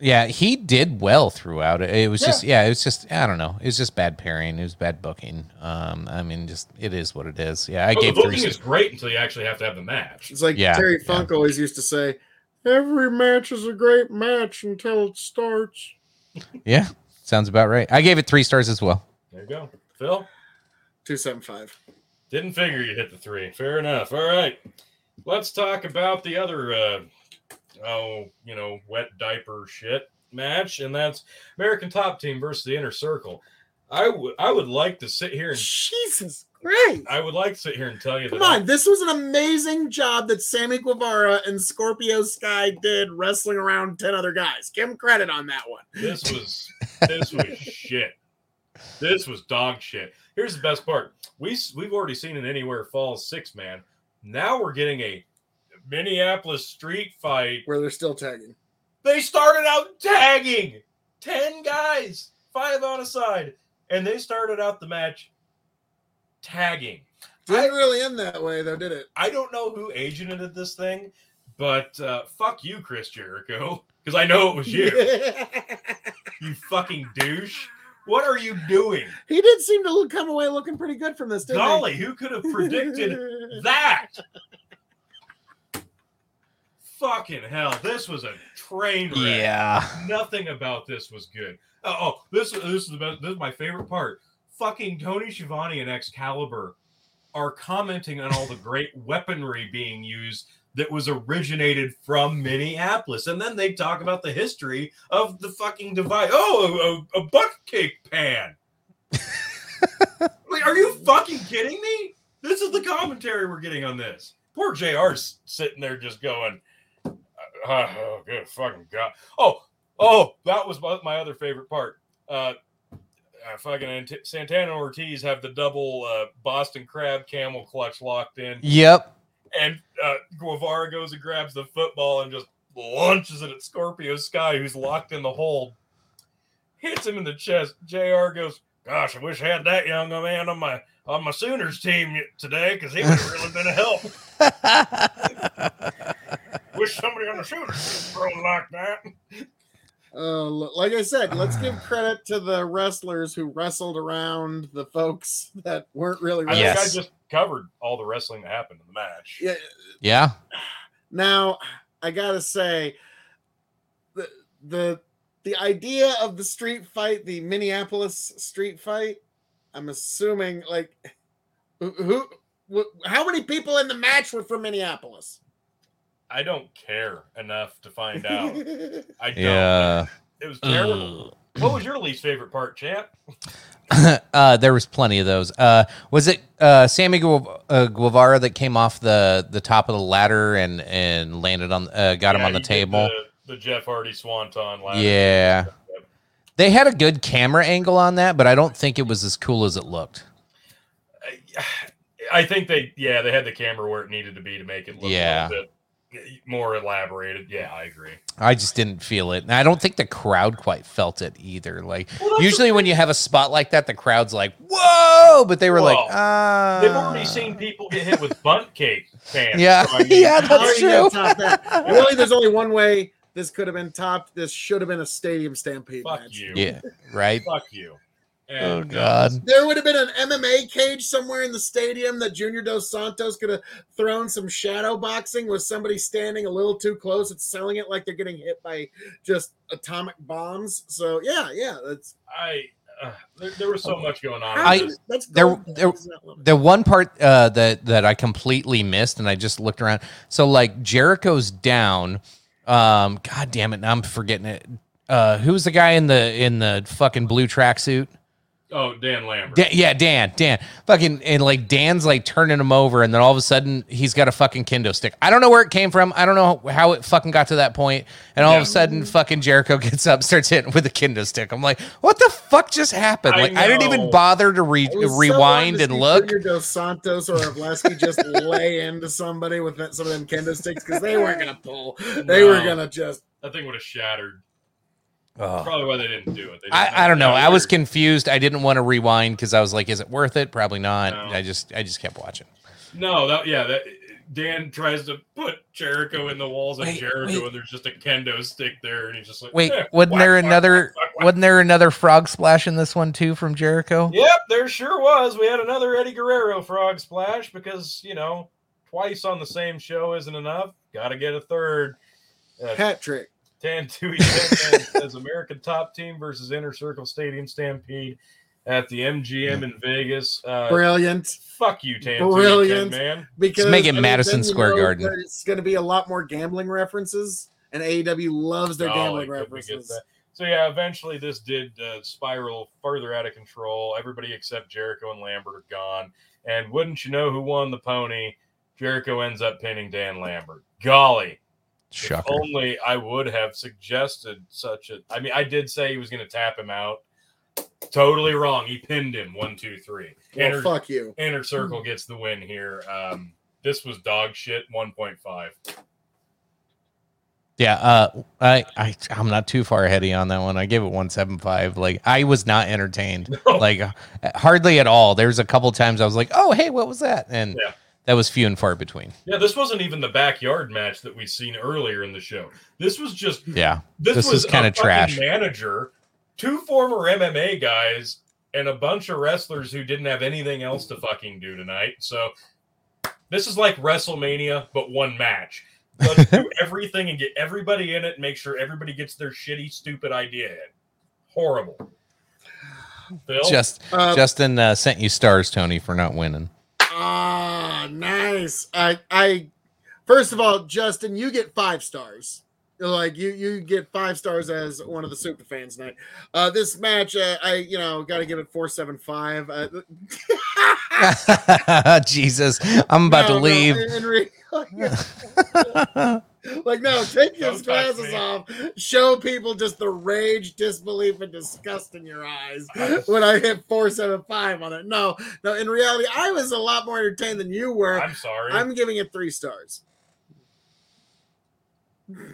Yeah, he did well throughout it. It was just yeah, it was just I don't know. It was just bad pairing. It was bad booking. Um, I mean, just it is what it is. Yeah, I
Well,
gave
the
three.
booking is great until you actually have to have the match.
It's like
Yeah,
Terry
yeah.
Funk always used to say, "Every match is a great match until it starts."
Yeah, sounds about right. I gave it three stars as well.
There you go, Phil.
Two seven five.
Didn't figure you hit the three. Fair enough. All right. Let's talk about the other uh oh, you know, wet diaper shit match, and that's American Top Team versus the Inner Circle. I would I would like to sit here and
Jesus Christ!
I would like to sit here and tell you
Come
that I-
on, this was an amazing job that Sammy Guevara and Scorpio Sky did wrestling around ten other guys. Give him credit on that one.
this was this was shit. This was dog shit. Here's the best part. We we've already seen an Anywhere Falls six man. Now we're getting a Minneapolis street fight
Where they're still tagging.
They started out tagging 10 guys, five on a side, and they started out the match tagging.
Didn't really end that way though, did it?
I don't know who agented this thing, but uh, fuck you, Chris Jericho, because I know it was you, you fucking douche. What are you doing?
he did seem to look, come away looking pretty good from this, didn't
Golly, who could have predicted that? Fucking hell, this was a train wreck.
Yeah,
Nothing about this was good. Oh, oh, this this is the best. This is my favorite part. Fucking Tony Schiavone and Excalibur are commenting on all the great weaponry being used that was originated from Minneapolis, and then they talk about the history of the fucking device. Oh, a, a, a buck cake pan. like, are you fucking kidding me? This is the commentary we're getting on this. Poor JR's sitting there just going, uh, oh, good fucking god. Oh, oh, that was my, my other favorite part. Uh, uh, fucking Ant- Santana Ortiz have the double uh, Boston Crab camel clutch locked in,
yep.
and uh, Guevara goes and grabs the football and just launches it at Scorpio Sky, who's locked in the hold. Hits him in the chest. Jr. goes, "Gosh, I wish I had that young man on my on my Sooners team today because he would have really been a help. Wish somebody on the Sooners was thrown like that."
Uh, like I said, let's give credit to the wrestlers who wrestled around the folks that weren't really
I
wrestling.
think I just covered all the wrestling that happened in the match.
Yeah.
yeah.
Now, I gotta say, the the the idea of the street fight, the Minneapolis street fight, I'm assuming like who, who wh- how many people in the match were from Minneapolis?
I don't care enough to find out. I don't.
Yeah.
It was terrible. What was your least favorite part, champ?
uh, there was plenty of those. Uh, was it uh, Sammy Gu- uh, Guevara that came off the, the top of the ladder and, and landed on uh, got him on the table?
The, the Jeff Hardy Swanton ladder.
Yeah. They had a good camera angle on that, but I don't think it was as cool as it looked.
I think they, yeah, they had the camera where it needed to be to make it look
Yeah.
a little bit more elaborated. Yeah, I agree.
I just didn't feel it. And I don't think the crowd quite felt it either. Like
Well,
usually when you have a spot like that, the crowd's like, "Whoa!" But they were like, "Ah."
They've already seen people get hit with Bundt cake pans.
Yeah,
so I mean,
yeah, that's true.
that? Really, there's only one way this could have been topped. This should have been a stadium stampede
Fuck
match.
you.
Yeah, right.
Fuck you.
Oh
And, uh,
God.
There would have been an MMA cage somewhere in the stadium that Junior Dos Santos could have thrown some shadow boxing with somebody standing a little too close and selling it like they're getting hit by just atomic bombs. So yeah, yeah, that's
I, uh, there, there was so much going on.
I-
that's
there- there-
It's not limited.
The one part uh, that that I completely missed, and I just looked around. So like Jericho's down. Um, God damn it! Now I'm forgetting it. Uh, who's the guy in the in the fucking blue tracksuit?
Oh, Dan Lambert.
Dan, yeah, Dan, Dan, fucking, and like Dan's like turning him over, and then all of a sudden he's got a fucking kendo stick. I don't know where it came from. I don't know how it fucking got to that point. point, and all of a sudden fucking Jericho gets up, starts hitting with a kendo stick. I'm like, what the fuck just happened? Like I, didn't even bother to re-
I was so
rewind
to
and look.
Junior Dos Santos or Arlovski just lay into somebody with that, some of them kendo sticks because they weren't gonna pull. They were gonna just.
That thing would have shattered.
Ugh.
Probably why they didn't do it. They didn't
I, I don't know.
that
I was confused. I didn't want to rewind because I was like, is it worth it? Probably not.
No.
I just I just kept watching.
No, that yeah, that Dan tries to put Jericho in the walls of
Wait,
Jericho,
wait.
and there's just a kendo stick there, and he's just like,
Wait,
eh,
wasn't
whack,
there
whack,
another
whack, whack, whack.
wasn't there another frog splash in this one too from Jericho?
Yep, there sure was. We had another Eddie Guerrero frog splash because you know twice on the same show isn't enough. Got to get a third. Uh,
Hat trick.
Tantui Ten as American Top Team versus Inner Circle Stadium Stampede at the MGM in Vegas. Uh,
Brilliant.
fuck you, Tantui
Brilliant.
Man.
Because
make it
I mean,
Madison Square Garden.
It's going to be a lot more gambling references, and AEW loves their
Golly,
gambling
could we get
references.
So yeah, eventually this did uh, spiral further out of control. Everybody except Jericho and Lambert are gone, and wouldn't you know who won the pony? Jericho ends up pinning Dan Lambert. Golly, if only I would have suggested such a. I mean, I did say he was going to tap him out. Totally wrong. He pinned him one, two, three.
Well,
Inner,
fuck you.
Inner Circle gets the win here. Um, this was dog shit. One point five.
Yeah, uh, I, I I'm not too far ahead of you on that one. I gave it one seven five. Like I was not entertained, like uh, hardly at all. There's a couple times I was like, oh hey, what was that? And
Yeah.
That was few and far between.
Yeah, this wasn't even the backyard match that we seen earlier in the show. This was just
Yeah,
this,
This
was
kinda trash.
Manager, two former MMA guys, and a bunch of wrestlers who didn't have anything else to fucking do tonight. So this is like WrestleMania, but one match. Let's do everything and get everybody in it and make sure everybody gets their shitty, stupid idea in. Horrible. Phil?
just
Uh,
Justin uh, sent you stars, Tony, for not winning.
Ah, nice. I, I, first of all, Justin, you get five stars. Like you, you get five stars as one of the super fans tonight. Uh, this match, uh, I, you know, got to give it four seven five. Uh,
Jesus, I'm about
no,
to
no,
leave.
in- in re- like no, take your glasses
me.
off. Show people just the rage, disbelief, and disgust in your eyes when I hit four seven five on it. No, no. In reality, I was a lot more entertained than you were.
I'm sorry.
I'm giving it three stars.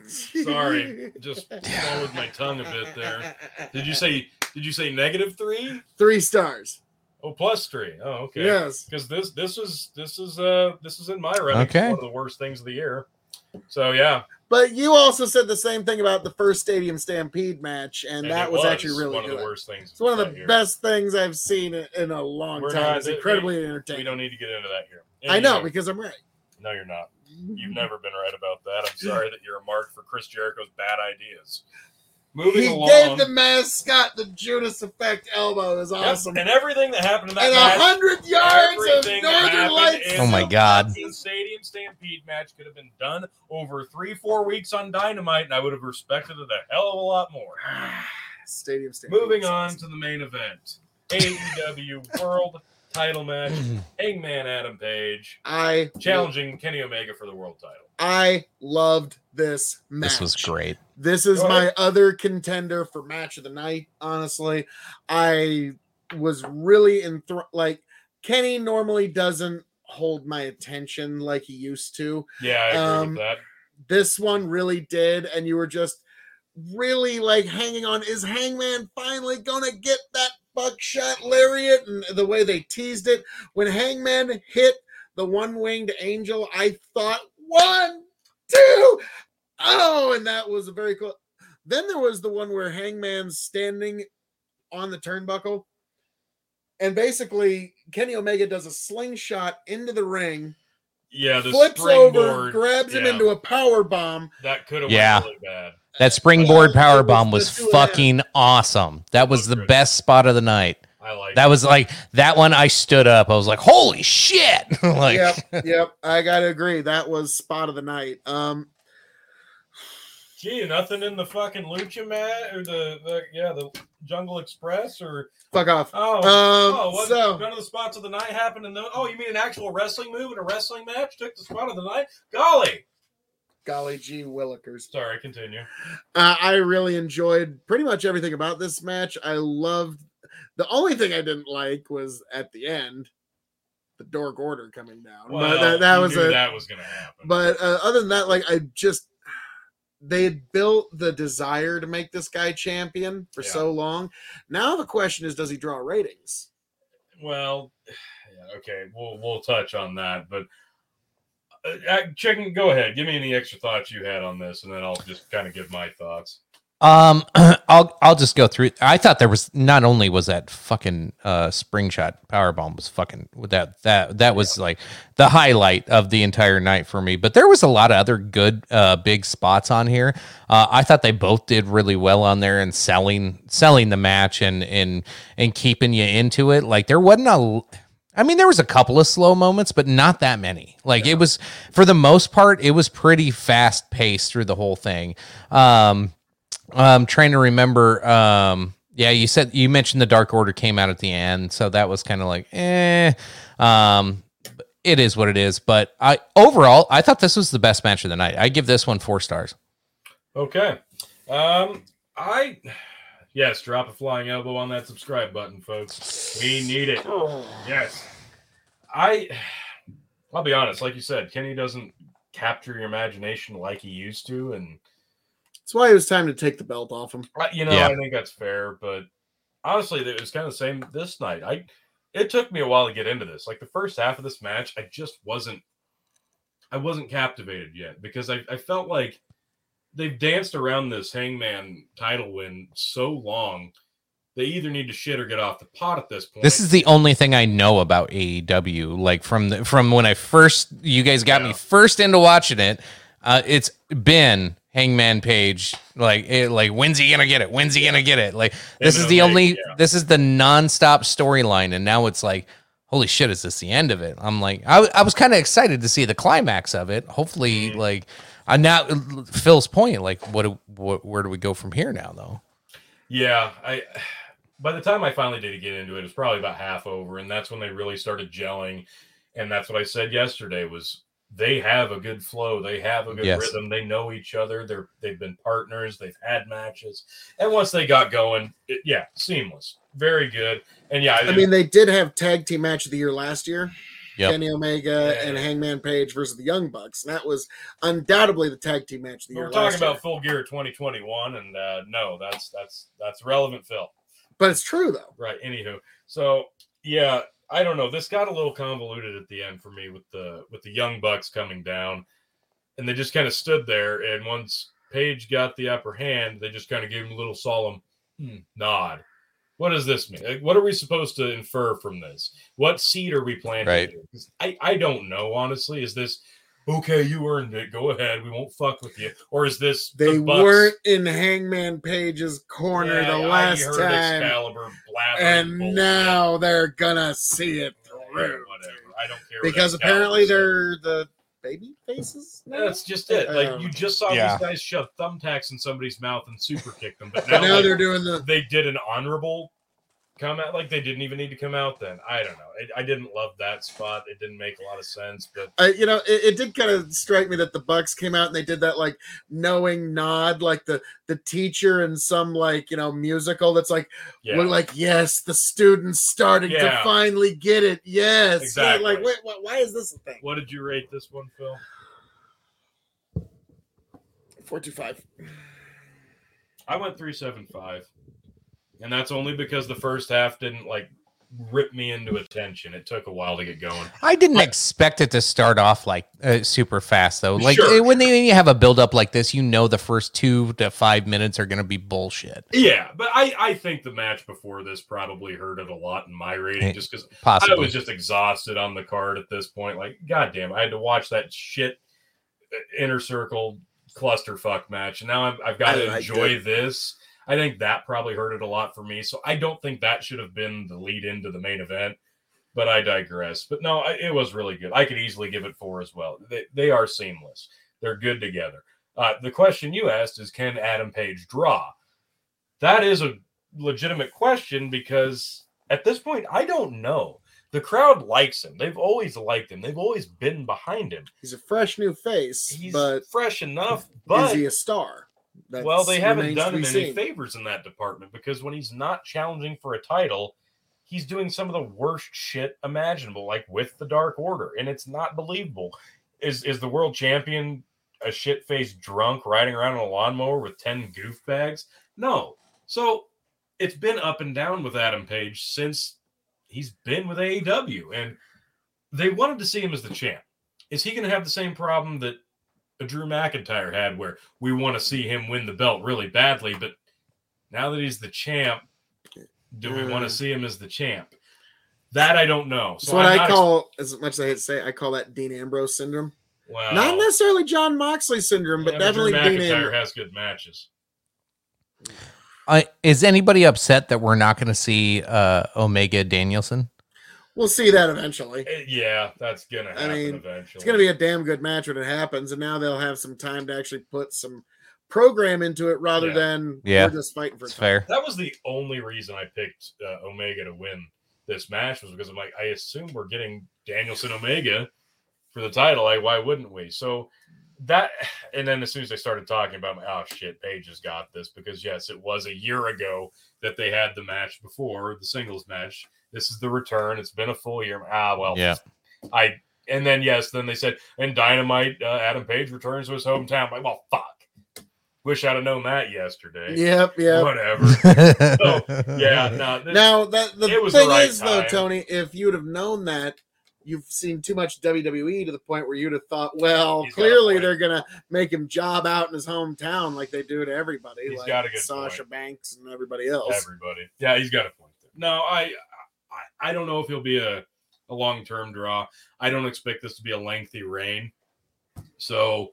Sorry. Just swallowed my tongue a bit there. Did you say did you say negative three?
three stars?
Oh, plus three. Oh, okay.
Yes.
Because this this is this is uh this is in my running
Okay.
one of the worst things of the year. So yeah,
But you also said the same thing about the first Stadium Stampede match, and,
and
that
it
was, actually really
one
good.
of the worst things.
It's one of the
year.
best things I've seen in- in a long
We're
time.
not-
it's incredibly
We
entertaining.
We don't need to get into that here.
I know because I'm right.
no, you're not. You've never been right about that. I'm sorry that you're a mark for Chris Jericho's bad ideas. Moving
He
along,
gave the mascot the Judas Effect elbow. It was
Yep,
awesome.
and everything that happened in that
And a
match,
hundred yards of Northern Lights.
Oh my God.
fucking Stadium Stampede match could have been done over three, four weeks on Dynamite, and I would have respected it a hell of a lot more.
Stadium Stampede.
Moving on to the main event AEW World Title Match. Hangman Adam Page
I
challenging Kenny Omega for the world title.
I loved this match.
This was great.
This is
Go
my
ahead.
other contender for match of the night. Honestly, I was really enthr- like Kenny normally doesn't hold my attention like he used to.
Yeah, I agree
Um,
with that.
This one really did, and you were just really like hanging on. Is Hangman finally gonna get that buckshot lariat? And the way they teased it when Hangman hit the one winged angel, I thought one, two, oh, and that was a very cool. Then there was the one where Hangman's standing on the turnbuckle, and basically Kenny Omega does a slingshot into the ring,
Yeah, the
flips over,
springboard,
grabs him into a power bomb.
that could have
Yeah.
went really bad.
That springboard power bomb was
two and a half.
fucking awesome. That was the best spot of the night.
I like
That was like that one. I stood up. I was like, "Holy shit!" like,
yep, yep. I gotta agree. That was spot of the night. Um,
Gee, nothing in the fucking lucha mat or the, the yeah the Jungle Express or
Fuck off.
oh
Um,
oh what,
so-
none of the spots of the night happened in those. Oh, you mean an actual wrestling move in a wrestling match took the spot of the night? Golly,
Golly gee willikers.
sorry, continue.
Uh, I really enjoyed pretty much everything about this match. I loved the only thing I didn't like was at the end, the Dork Order coming down.
Well,
but that, that was a
that was gonna happen.
but uh, other than that, like I just they had built the desire to make this guy champion for
Yeah.
so long. Now the question is, does he draw ratings?
Well, yeah, okay, we'll we'll touch on that, but uh, uh, chicken, go ahead. Give me any extra thoughts you had on this, and then I'll just kind of give my thoughts.
Um, I'll I'll just go through. I thought there was not only was that fucking uh spring shot power bomb was fucking with that that that was like the highlight of the entire night for me. But there was a lot of other good uh big spots on here. Uh, I thought they both did really well on there and selling selling the match and and and keeping you into it. Like there wasn't a. I mean, there was a couple of slow moments, but not that many. Like it was, for the most part, it was pretty fast paced through the whole thing. Um, I'm trying to remember. Um, yeah, you said you mentioned the Dark Order came out at the end, so that was kind of like, eh. Um, it is what it is. But I overall, I thought this was the best match of the night. I give this one four stars.
Okay. Um, I yes, drop a flying elbow on that subscribe button, folks. We need it. Oh. Yes. I I'll be honest, like you said, Kenny doesn't capture your imagination like he used to, and
That's why it was time to take the belt off him.
You know,
Yeah.
I think that's fair, but honestly, it was kind of the same this night. I it took me a while to get into this. Like the first half of this match, I just wasn't I wasn't captivated yet because I, I felt like they've danced around this hangman title win so long. They either need to shit or get off the pot at this point.
This is the only thing I know about AEW. Like from the, from when I first, you guys got me first into watching it. Uh, it's been Hangman Page. Like, it, like when's he gonna get it? When's he gonna get it? Like, this is the only.
yeah.
This is the nonstop storyline, and now it's like, holy shit, is this the end of it? I'm like, I, I was kind of excited to see the climax of it. Hopefully,
Mhm.
like, I now uh, Phil's point. Like, what, do- what? Where do we go from here now, though?
Yeah, I by the time I finally did get into it, it was probably about half over, and that's when they really started gelling. And that's what I said yesterday was they have a good flow, they have a good
Yes.
rhythm, they know each other, they're they've been partners, they've had matches, and once they got going, it, yeah, seamless, very good. And yeah,
I mean, they did have tag team match of the year last year.
Yep.
Kenny Omega
Yeah.
and Hangman Page versus the Young Bucks. And that was undoubtedly the tag team match of the year.
we're talking
last year.
about Full Gear 2021, and uh, no, that's that's that's relevant, Phil.
but it's true though.
Right. Anywho, so yeah, I don't know. This got a little convoluted at the end for me with the with the young bucks coming down, and they just kind of stood there. And once Page got the upper hand, they just kind of gave him a little solemn hmm, nod. What does this mean? Like, what are we supposed to infer from this? What seed are we planting?
Right.
I I don't know honestly. Is this okay? You earned it. Go ahead. We won't fuck with you. Or is this the
They
Bucks-
weren't in Hangman Page's corner
Yeah,
the
I
last
heard
time.
Excalibur blabbering
And
bullshit.
now they're gonna see it through.
whatever. I don't care.
Because apparently they're the baby faces. now?
That's just it. Like
Um,
you just saw
Yeah.
these guys shove thumbtacks in somebody's mouth and super kick them, but
But
now,
now
like,
they're doing the
they did an honorable come out. Like they didn't even need to come out. Then I don't know. I, I didn't love that spot. It didn't make a lot of sense. But
I, you know, it, it did kind of strike me that the Bucks came out and they did that like knowing nod, like the the teacher in some like you know musical that's like
yeah,
we're like yes, the students starting to finally get it. Yes,
Exactly.
Yeah, like wait, why, why is this a thing?
what did you rate this one, Phil?
Four two five.
I went three seven five, and that's only because the first half didn't like rip me into attention. It took a while to get going.
I didn't
But-
expect it to start off like uh, super fast though. Like
Sure,
when they when you have a build up like this, you know the first two to five minutes are going to be bullshit.
Yeah, but I I think the match before this probably hurt it a lot in my rating,
Eh,
just because I was just exhausted on the card at this point. Like, goddamn, I had to watch that shit uh, inner circle clusterfuck match, and now I've, I've got to
liked
enjoy this. I think that probably hurt it a lot for me. So I don't think that should have been the lead into the main event. But I digress. But no, I, it was really good. I could easily give it four as well. They, they are seamless. They're good together. Uh, the question you asked is, can Adam Page draw? That is a legitimate question because at this point, I don't know. The crowd likes him. They've always liked him. They've always been behind him.
He's a fresh new face,
He's
but
fresh enough, but
is he a star?
Well, they haven't done him any favors in that department because when he's not challenging for a title, he's doing some of the worst shit imaginable, like with the Dark Order, and it's not believable. Is is the world champion a shit faced drunk riding around on a lawnmower with ten goof bags? No. So it's been up and down with Adam Page since he's been with AEW, and they wanted to see him as the champ. Is he going to have the same problem that Drew McIntyre had, where we want to see him win the belt really badly, but now that he's the champ, do we want to see him as the champ? That I don't know.
It's what
I'm
I
not ex-
call, as much as I hate to say, I call that Dean Ambrose syndrome.
well,
Not necessarily Jon Moxley syndrome, but
yeah,
definitely
Drew
Dean
McIntyre
Ambrose.
has good matches.
Uh, is anybody upset that we're not going to see uh, Omega Danielson?
We'll see that eventually.
Eh, Yeah, that's gonna
I mean,
eventually.
It's going to be a damn good match when it happens, and now they'll have some time to actually put some program into it rather
Yeah.
than
Yeah.
just fighting for
It's
time.
fair.
That was the only reason I picked uh, Omega to win this match was because I'm like, I assume we're getting Danielson Omega for the title. Like, why wouldn't we? So that, and then as soon as they started talking about, oh shit, Page has got this because yes, it was a year ago that they had the match before the singles match. This is the return. It's been a full year. Ah, well,
Yeah.
I and then yes, then they said, and Dynamite, uh, Adam Page returns to his hometown. Like, well, fuck. Wish I'd have known that yesterday.
Yep, yep.
Whatever. Yeah, no. this-
Now that the
It was the
thing
right
is though. Tony, if you'd have known that, you've seen too much WWE to the point where you'd have thought, well,
He's got a
clearly they're gonna make him job out in his hometown like they do to everybody,
He's
like
got a good
Sasha
point.
Banks and everybody else.
everybody. Yeah, he's got a point. There. No, I, I, don't know if he'll be a, a long term draw. I don't expect this to be a lengthy reign. So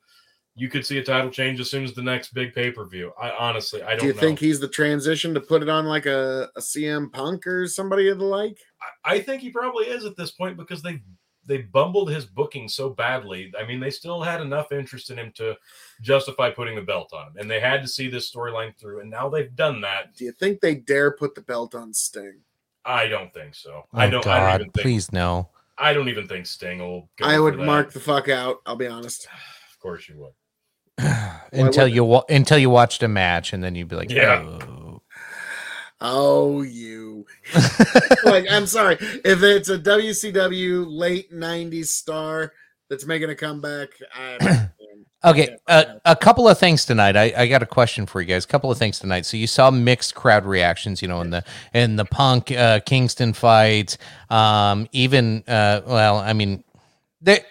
you could see a title change as soon as the next big pay per view. I honestly, I don't
Do you
know.
think he's the transition to put it on like a, a CM Punk or somebody of the like?
I, I think he probably is at this point because they they bumbled his booking so badly. I mean, they still had enough interest in him to justify putting the belt on him, and they had to see this storyline through. And now they've done that.
Do you think they dare put the belt on Sting?
I don't think so.
Oh,
I don't. I don't
God,
even think.
please no.
I don't even think Sting will. Go
I would
that.
mark the fuck out. I'll be honest.
Of course you would.
until you wa- until you watched a match, and then you'd be like,
Yeah.
"Oh."
Oh, you. like, I'm sorry. If it's a WCW late 90s star that's making a comeback, I
Okay, uh, a couple of things tonight. I, I got a question for you guys. A couple of things tonight. So you saw mixed crowd reactions, you know, in the in the Punk uh, Kingston fight. Um, even uh, well, I mean, the,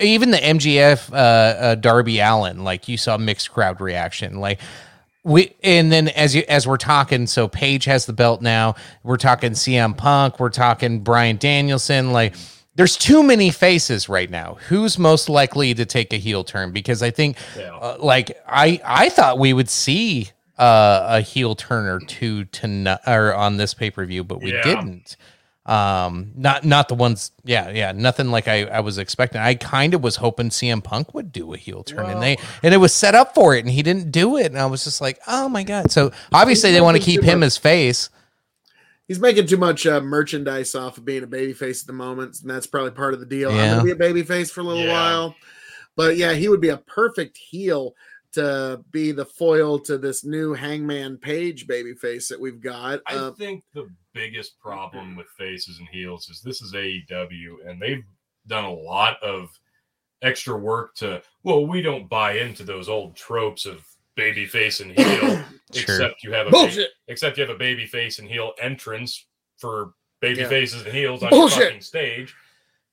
even the MGF uh, uh, Darby Allin, like you saw mixed crowd reaction. Like we and then as you as we're talking, so Page has the belt now. We're talking CM Punk. We're talking Bryan Danielson. Like there's too many faces right now. Who's most likely to take a heel turn? Because I think,
Yeah.
uh, like I I thought we would see uh, a heel turn or two to or on this pay per view, but we
Yeah.
didn't. Um, not not the ones. Yeah, yeah, nothing like I I was expecting. I kind of was hoping CM Punk would do a heel turn, and they and it was set up for it, and he didn't do it, and I was just like, oh my god. So obviously they want to keep him as face.
He's making too much uh, merchandise off of being a babyface at the moment, and that's probably part of the deal. I'm gonna be a babyface for a little
Yeah.
while, but yeah, he would be a perfect heel to be the foil to this new Hangman Page babyface that we've got.
I
Uh,
think the biggest problem with faces and heels is this is AEW, and they've done a lot of extra work to. Well, we don't buy into those old tropes of baby face and heel,
Sure.
except you have a ba- except you have a baby face and heel entrance for baby
Yeah.
faces and heels on
Bullshit.
your fucking stage.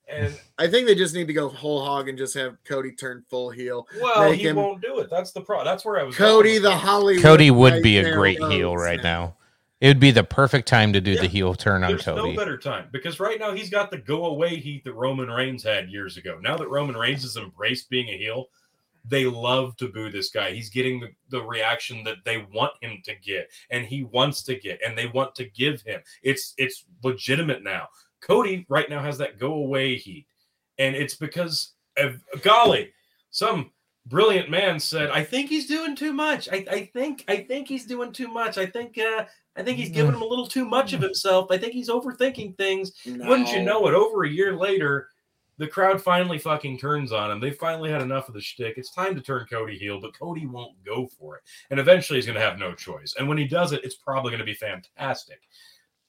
And
I think they just need to go whole hog and just have Cody turn full heel.
well,
Make
he
him-
won't do it. That's the problem. That's where I was.
Cody the. Hollywood.
Cody would be a great heel
Rose
right now. It would be the perfect time to do
Yeah.
the heel turn on
There's
Cody.
no better time because right now he's got the go away heat that Roman Reigns had years ago. Now that Roman Reigns has embraced being a heel, they love to boo this guy. He's getting the, the reaction that they want him to get and he wants to get and they want to give him. It's it's legitimate now. Cody right now has that go away heat. And it's because of golly, some brilliant man said, "I think he's doing too much. I, I think I think he's doing too much. I think uh, I think he's giving him a little too much of himself. I think he's overthinking things. Wouldn't you know it? Over a year later, the crowd finally fucking turns on him. They finally had enough of the shtick. It's time to turn Cody heel, but Cody won't go for it. And eventually he's going to have no choice. And when he does it, it's probably going to be fantastic.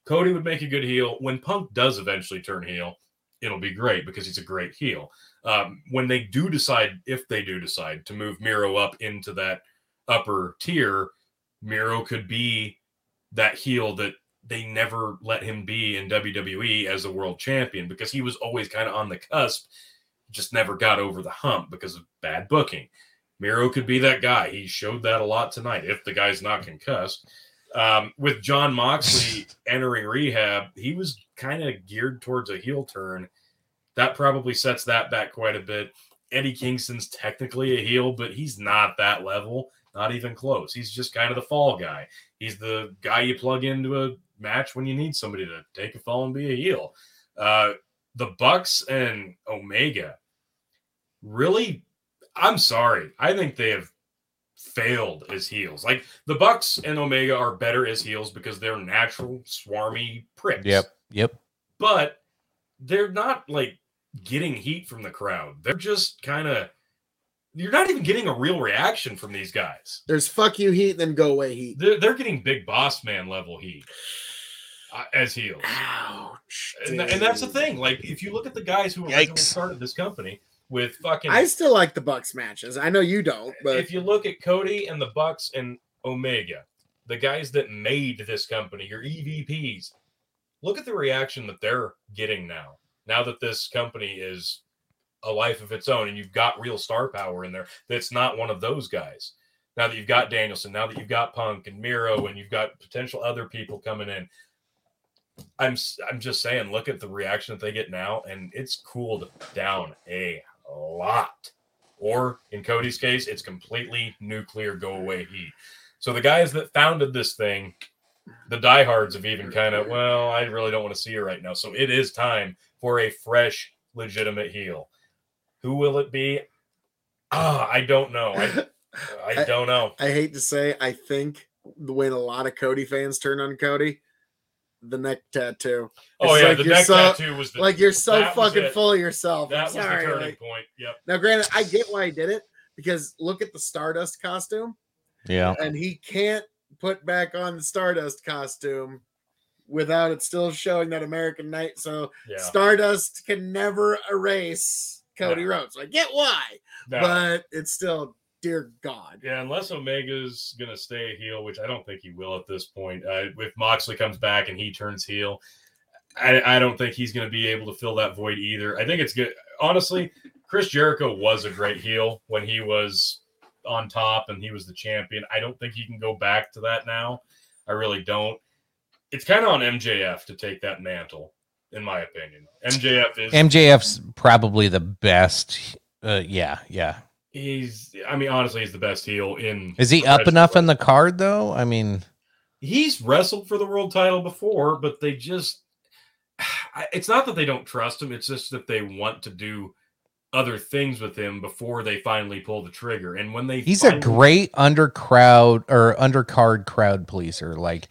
Cody would make a good heel. When Punk does eventually turn heel, it'll be great because he's a great heel. Um, when they do decide, if they do decide to move Miro up into that upper tier, Miro could be that heel that they never let him be in WWE as a world champion because he was always kind of on the cusp, just never got over the hump because of bad booking. Miro could be that guy. He showed that a lot tonight if the guy's not concussed. Um, with Jon Moxley entering rehab, he was kind of geared towards a heel turn. That probably sets that back quite a bit. Eddie Kingston's technically a heel, but he's not that level, not even close. He's just kind of the fall guy. He's the guy you plug into a match when you need somebody to take a fall and be a heel. Uh, the Bucks and Omega really, I'm sorry. I think they have failed as heels. Like the Bucks and Omega are better as heels because they're natural swarmy pricks.
Yep. Yep.
But they're not like getting heat from the crowd. They're just kind of you're not even getting a real reaction from these guys.
There's fuck you heat, then go away heat.
They're, they're getting big boss man level heat uh, as heels.
Ouch.
And, and that's the thing. Like, if you look at the guys who originally
Yikes.
started this company with fucking,
I still like the Bucks matches. I know you don't, but
if you look at Cody and the Bucks and Omega, the guys that made this company, your EVPs, look at the reaction that they're getting now. Now that this company is a life of its own and you've got real star power in there, that's not one of those guys. Now that you've got Danielson, now that you've got Punk and Miro, and you've got potential other people coming in, I'm I'm just saying, look at the reaction that they get now, and it's cooled down a lot. Or in Cody's case, it's completely nuclear go away heat. So the guys that founded this thing, the diehards have even kind of, well, I really don't want to see you right now. So it is time for a fresh, legitimate heel. Who will it be? Ah, I don't know. I I
I-
don't know.
I hate to say, I think the way a lot of Cody fans turn on Cody, the neck tattoo.
Oh
It's
yeah,
like
the
you're
neck
so-
tattoo was the
Like you're so fucking full of yourself.
that
I'm
was the turning
like-
point. Yep.
now, granted, I get why he did it because look at the Stardust costume,
Yeah.
and he can't put back on the Stardust costume without it still showing that American Night. So
Yeah.
Stardust can never erase Cody
No.
Rhodes. I get why,
No.
but it's still, dear God.
Yeah, unless Omega's gonna stay a heel, which I don't think he will at this point. Uh, if Moxley comes back and he turns heel, I, I don't think he's gonna be able to fill that void either. I think it's good. Honestly, Chris Jericho was a great heel when he was on top and he was the champion. I don't think he can go back to that now. I really don't. It's kind of on MJF to take that mantle, in my opinion. MJF is
MJF's probably the best. Uh, yeah, yeah.
He's I mean, honestly, he's the best heel in
Is he up enough in the card though? I mean,
he's wrestled for the world title before, but they just it's not that they don't trust him, it's just that they want to do other things with him before they finally pull the trigger. And when they
he's a great under crowd or undercard crowd pleaser. Like,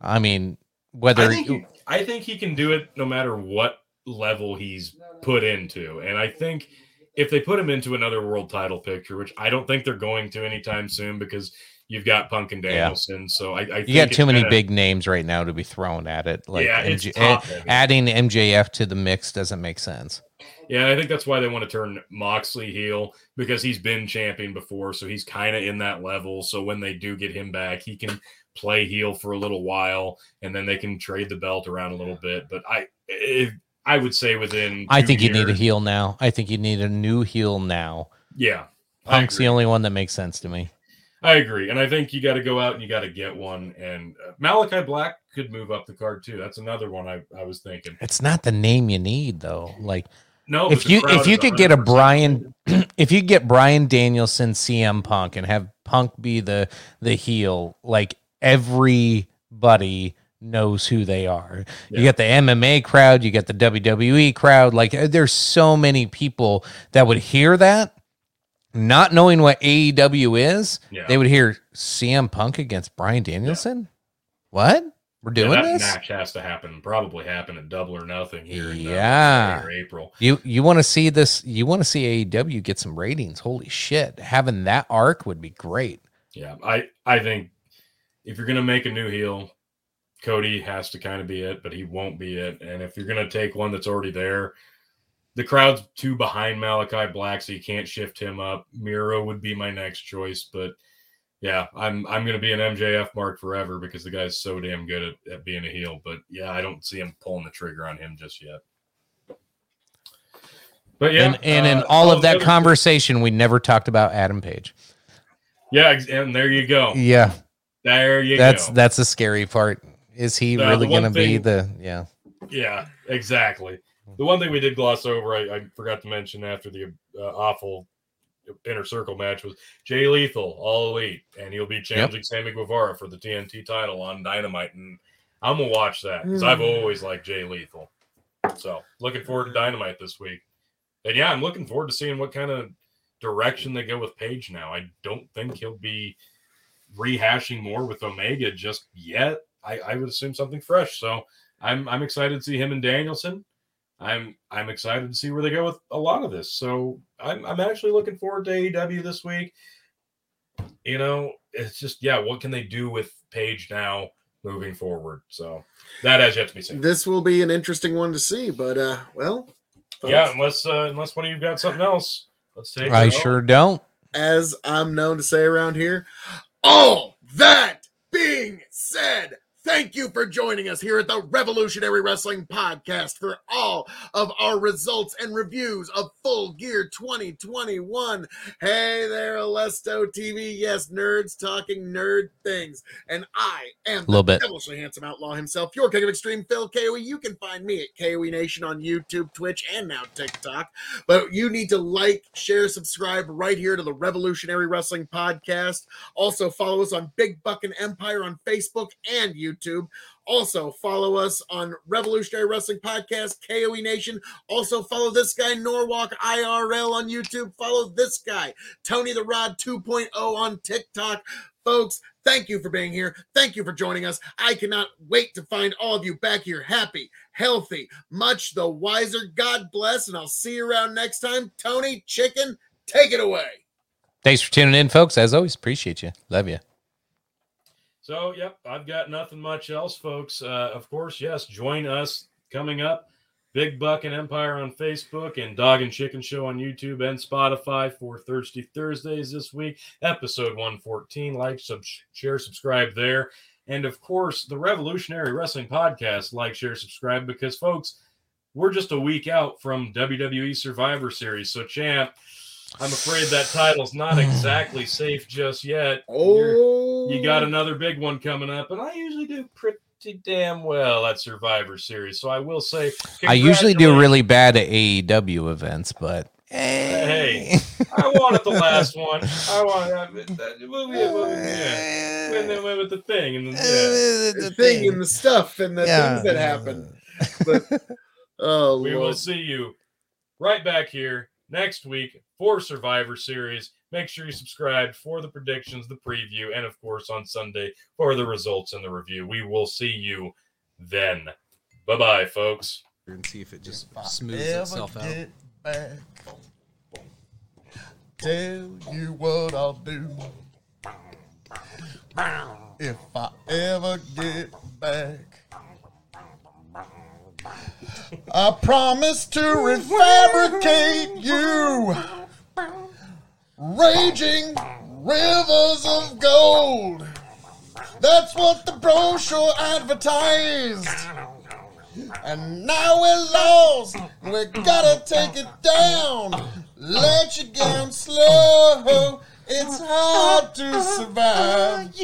I mean, whether
I think, he, I think he can do it no matter what level he's put into. And I think if they put him into another world title picture, which I don't think they're going to anytime soon because you've got Punk and
Yeah.
Danielson. So I, I think
you got too many
kinda-
big names right now to be thrown at it. Like,
yeah,
MJ
top eh,
adding MJF to the mix doesn't make sense.
Yeah, I think that's why they want to turn Moxley heel because he's been champion before, so he's kind of in that level. So when they do get him back, he can play heel for a little while, and then they can trade the belt around a little bit. But I, if, I would say within,
I think you need a heel now. I think you need a new heel now.
Yeah,
Punk's the only one that makes sense to me.
I agree, and I think you got to go out and you got to get one. And uh, Malakai Black could move up the card too. That's another one I, I was thinking.
It's not the name you need though. Like
No,
if you if you could get a Bryan if you get Bryan Danielson CM Punk and have Punk be the the heel, like everybody knows who they are. You
Yeah.
get the MMA crowd, you get the WWE crowd, like uh, there's so many people that would hear that not knowing what AEW is,
Yeah.
they would hear CM Punk against Bryan Danielson. What? We're
Yeah,
doing
that
this?
match has to happen. Probably happen at Double or Nothing here in uh,
Yeah.
April.
You you want to see this? You want to see AEW get some ratings? Holy shit! Having that arc would be great.
Yeah, I I think if you're gonna make a new heel, Cody has to kind of be it, but he won't be it. And if you're gonna take one that's already there, the crowd's too behind Malakai Black, so you can't shift him up. Miro would be my next choice, but yeah, I'm I'm gonna be an MJF mark forever because the guy's so damn good at, at being a heel. But yeah, I don't see him pulling the trigger on him just yet. But yeah,
and and in
uh,
all of that conversation, we never talked about Adam Page.
yeah, and there you go.
Yeah,
There you
that's
go.
that's the scary part. Is he
Uh,
really going to be the yeah?
Yeah, exactly. The one thing we did gloss over, I, I forgot to mention after the uh, awful inner circle match was Jay Lethal, all elite, and he'll be challenging Sammy Guevara for the TNT title on Dynamite, and I'm gonna watch that because I've always liked Jay Lethal. So looking forward to Dynamite this week, and yeah, I'm looking forward to seeing what kind of direction they go with Page now. I don't think he'll be rehashing more with Omega just yet. I, I would assume something fresh. So I'm I'm excited to see him and Danielson. I'm I'm excited to see where they go with a lot of this. So I'm I'm actually looking forward to AEW this week. You know, it's just yeah, what can they do with Page now moving forward? So that has yet to be seen.
This will be an interesting one to see, but uh, well,
Yeah, unless uh, unless one of you got something else. Let's take
I
it.
sure don't.
as I'm known to say around here, all that being said, thank you for joining us here at the Revolutionary Wrestling Podcast for all of our results and reviews of Full Gear 2021. Hey there, Alesto TV. Yes, nerds talking nerd things. And I am a
Little
the
bit.
devilishly handsome outlaw himself, your king of extreme Phil KOE. You can find me at KOE Nation on YouTube, Twitch, and now TikTok. But you need to like, share, subscribe right here to the Revolutionary Wrestling Podcast. Also, follow us on Big Buckin' Empire on Facebook and YouTube. Also, follow us on Revolutionary Wrestling Podcast, KOE Nation. Also, follow this guy, Norwalk IRL on YouTube. Follow this guy, Tony the Rod 2.0 on TikTok. Folks, thank you for being here. Thank you for joining us. I cannot wait to find all of you back here happy, healthy, much the wiser. God bless, and I'll see you around next time. Tony, chicken, take it away.
Thanks for tuning in, folks. As always, appreciate you. Love you.
So, yep, I've got nothing much else, folks. Uh, of course, yes, join us coming up. Big Buckin' Empire on Facebook and Dog and Chicken Show on YouTube and Spotify for Thirsty Thursdays this week. Episode 114. Like, sub- share, subscribe there. And of course, the Revolutionary Wrestling Podcast. Like, share, subscribe because, folks, we're just a week out from WWE Survivor Series. So, champ, I'm afraid that title's not exactly safe just yet. You're-
Oh,
you got oh. another big one coming up, and I usually do pretty damn well at Survivor Series. So I will say,
I usually do really bad at AEW events, but
Hey. Eh. I wanted the last one. I want that movie. movie yeah. When they eh. went with the thing, and then, eh, yeah.
the thing and the stuff and the things that happen. But oh,
we
Lord.
will see you right back here next week for Survivor Series. Make sure you subscribe for the predictions, the preview, and of course on Sunday for the results and the review. We will see you then. Bye bye, folks.
and see if it just
Ever get back, tell you what I'll do. If I ever get back, I promise to refabricate you. Raging rivers of gold. That's what the brochure advertised. And now we're lost. We gotta take it down. Let you down slow. It's hard to survive.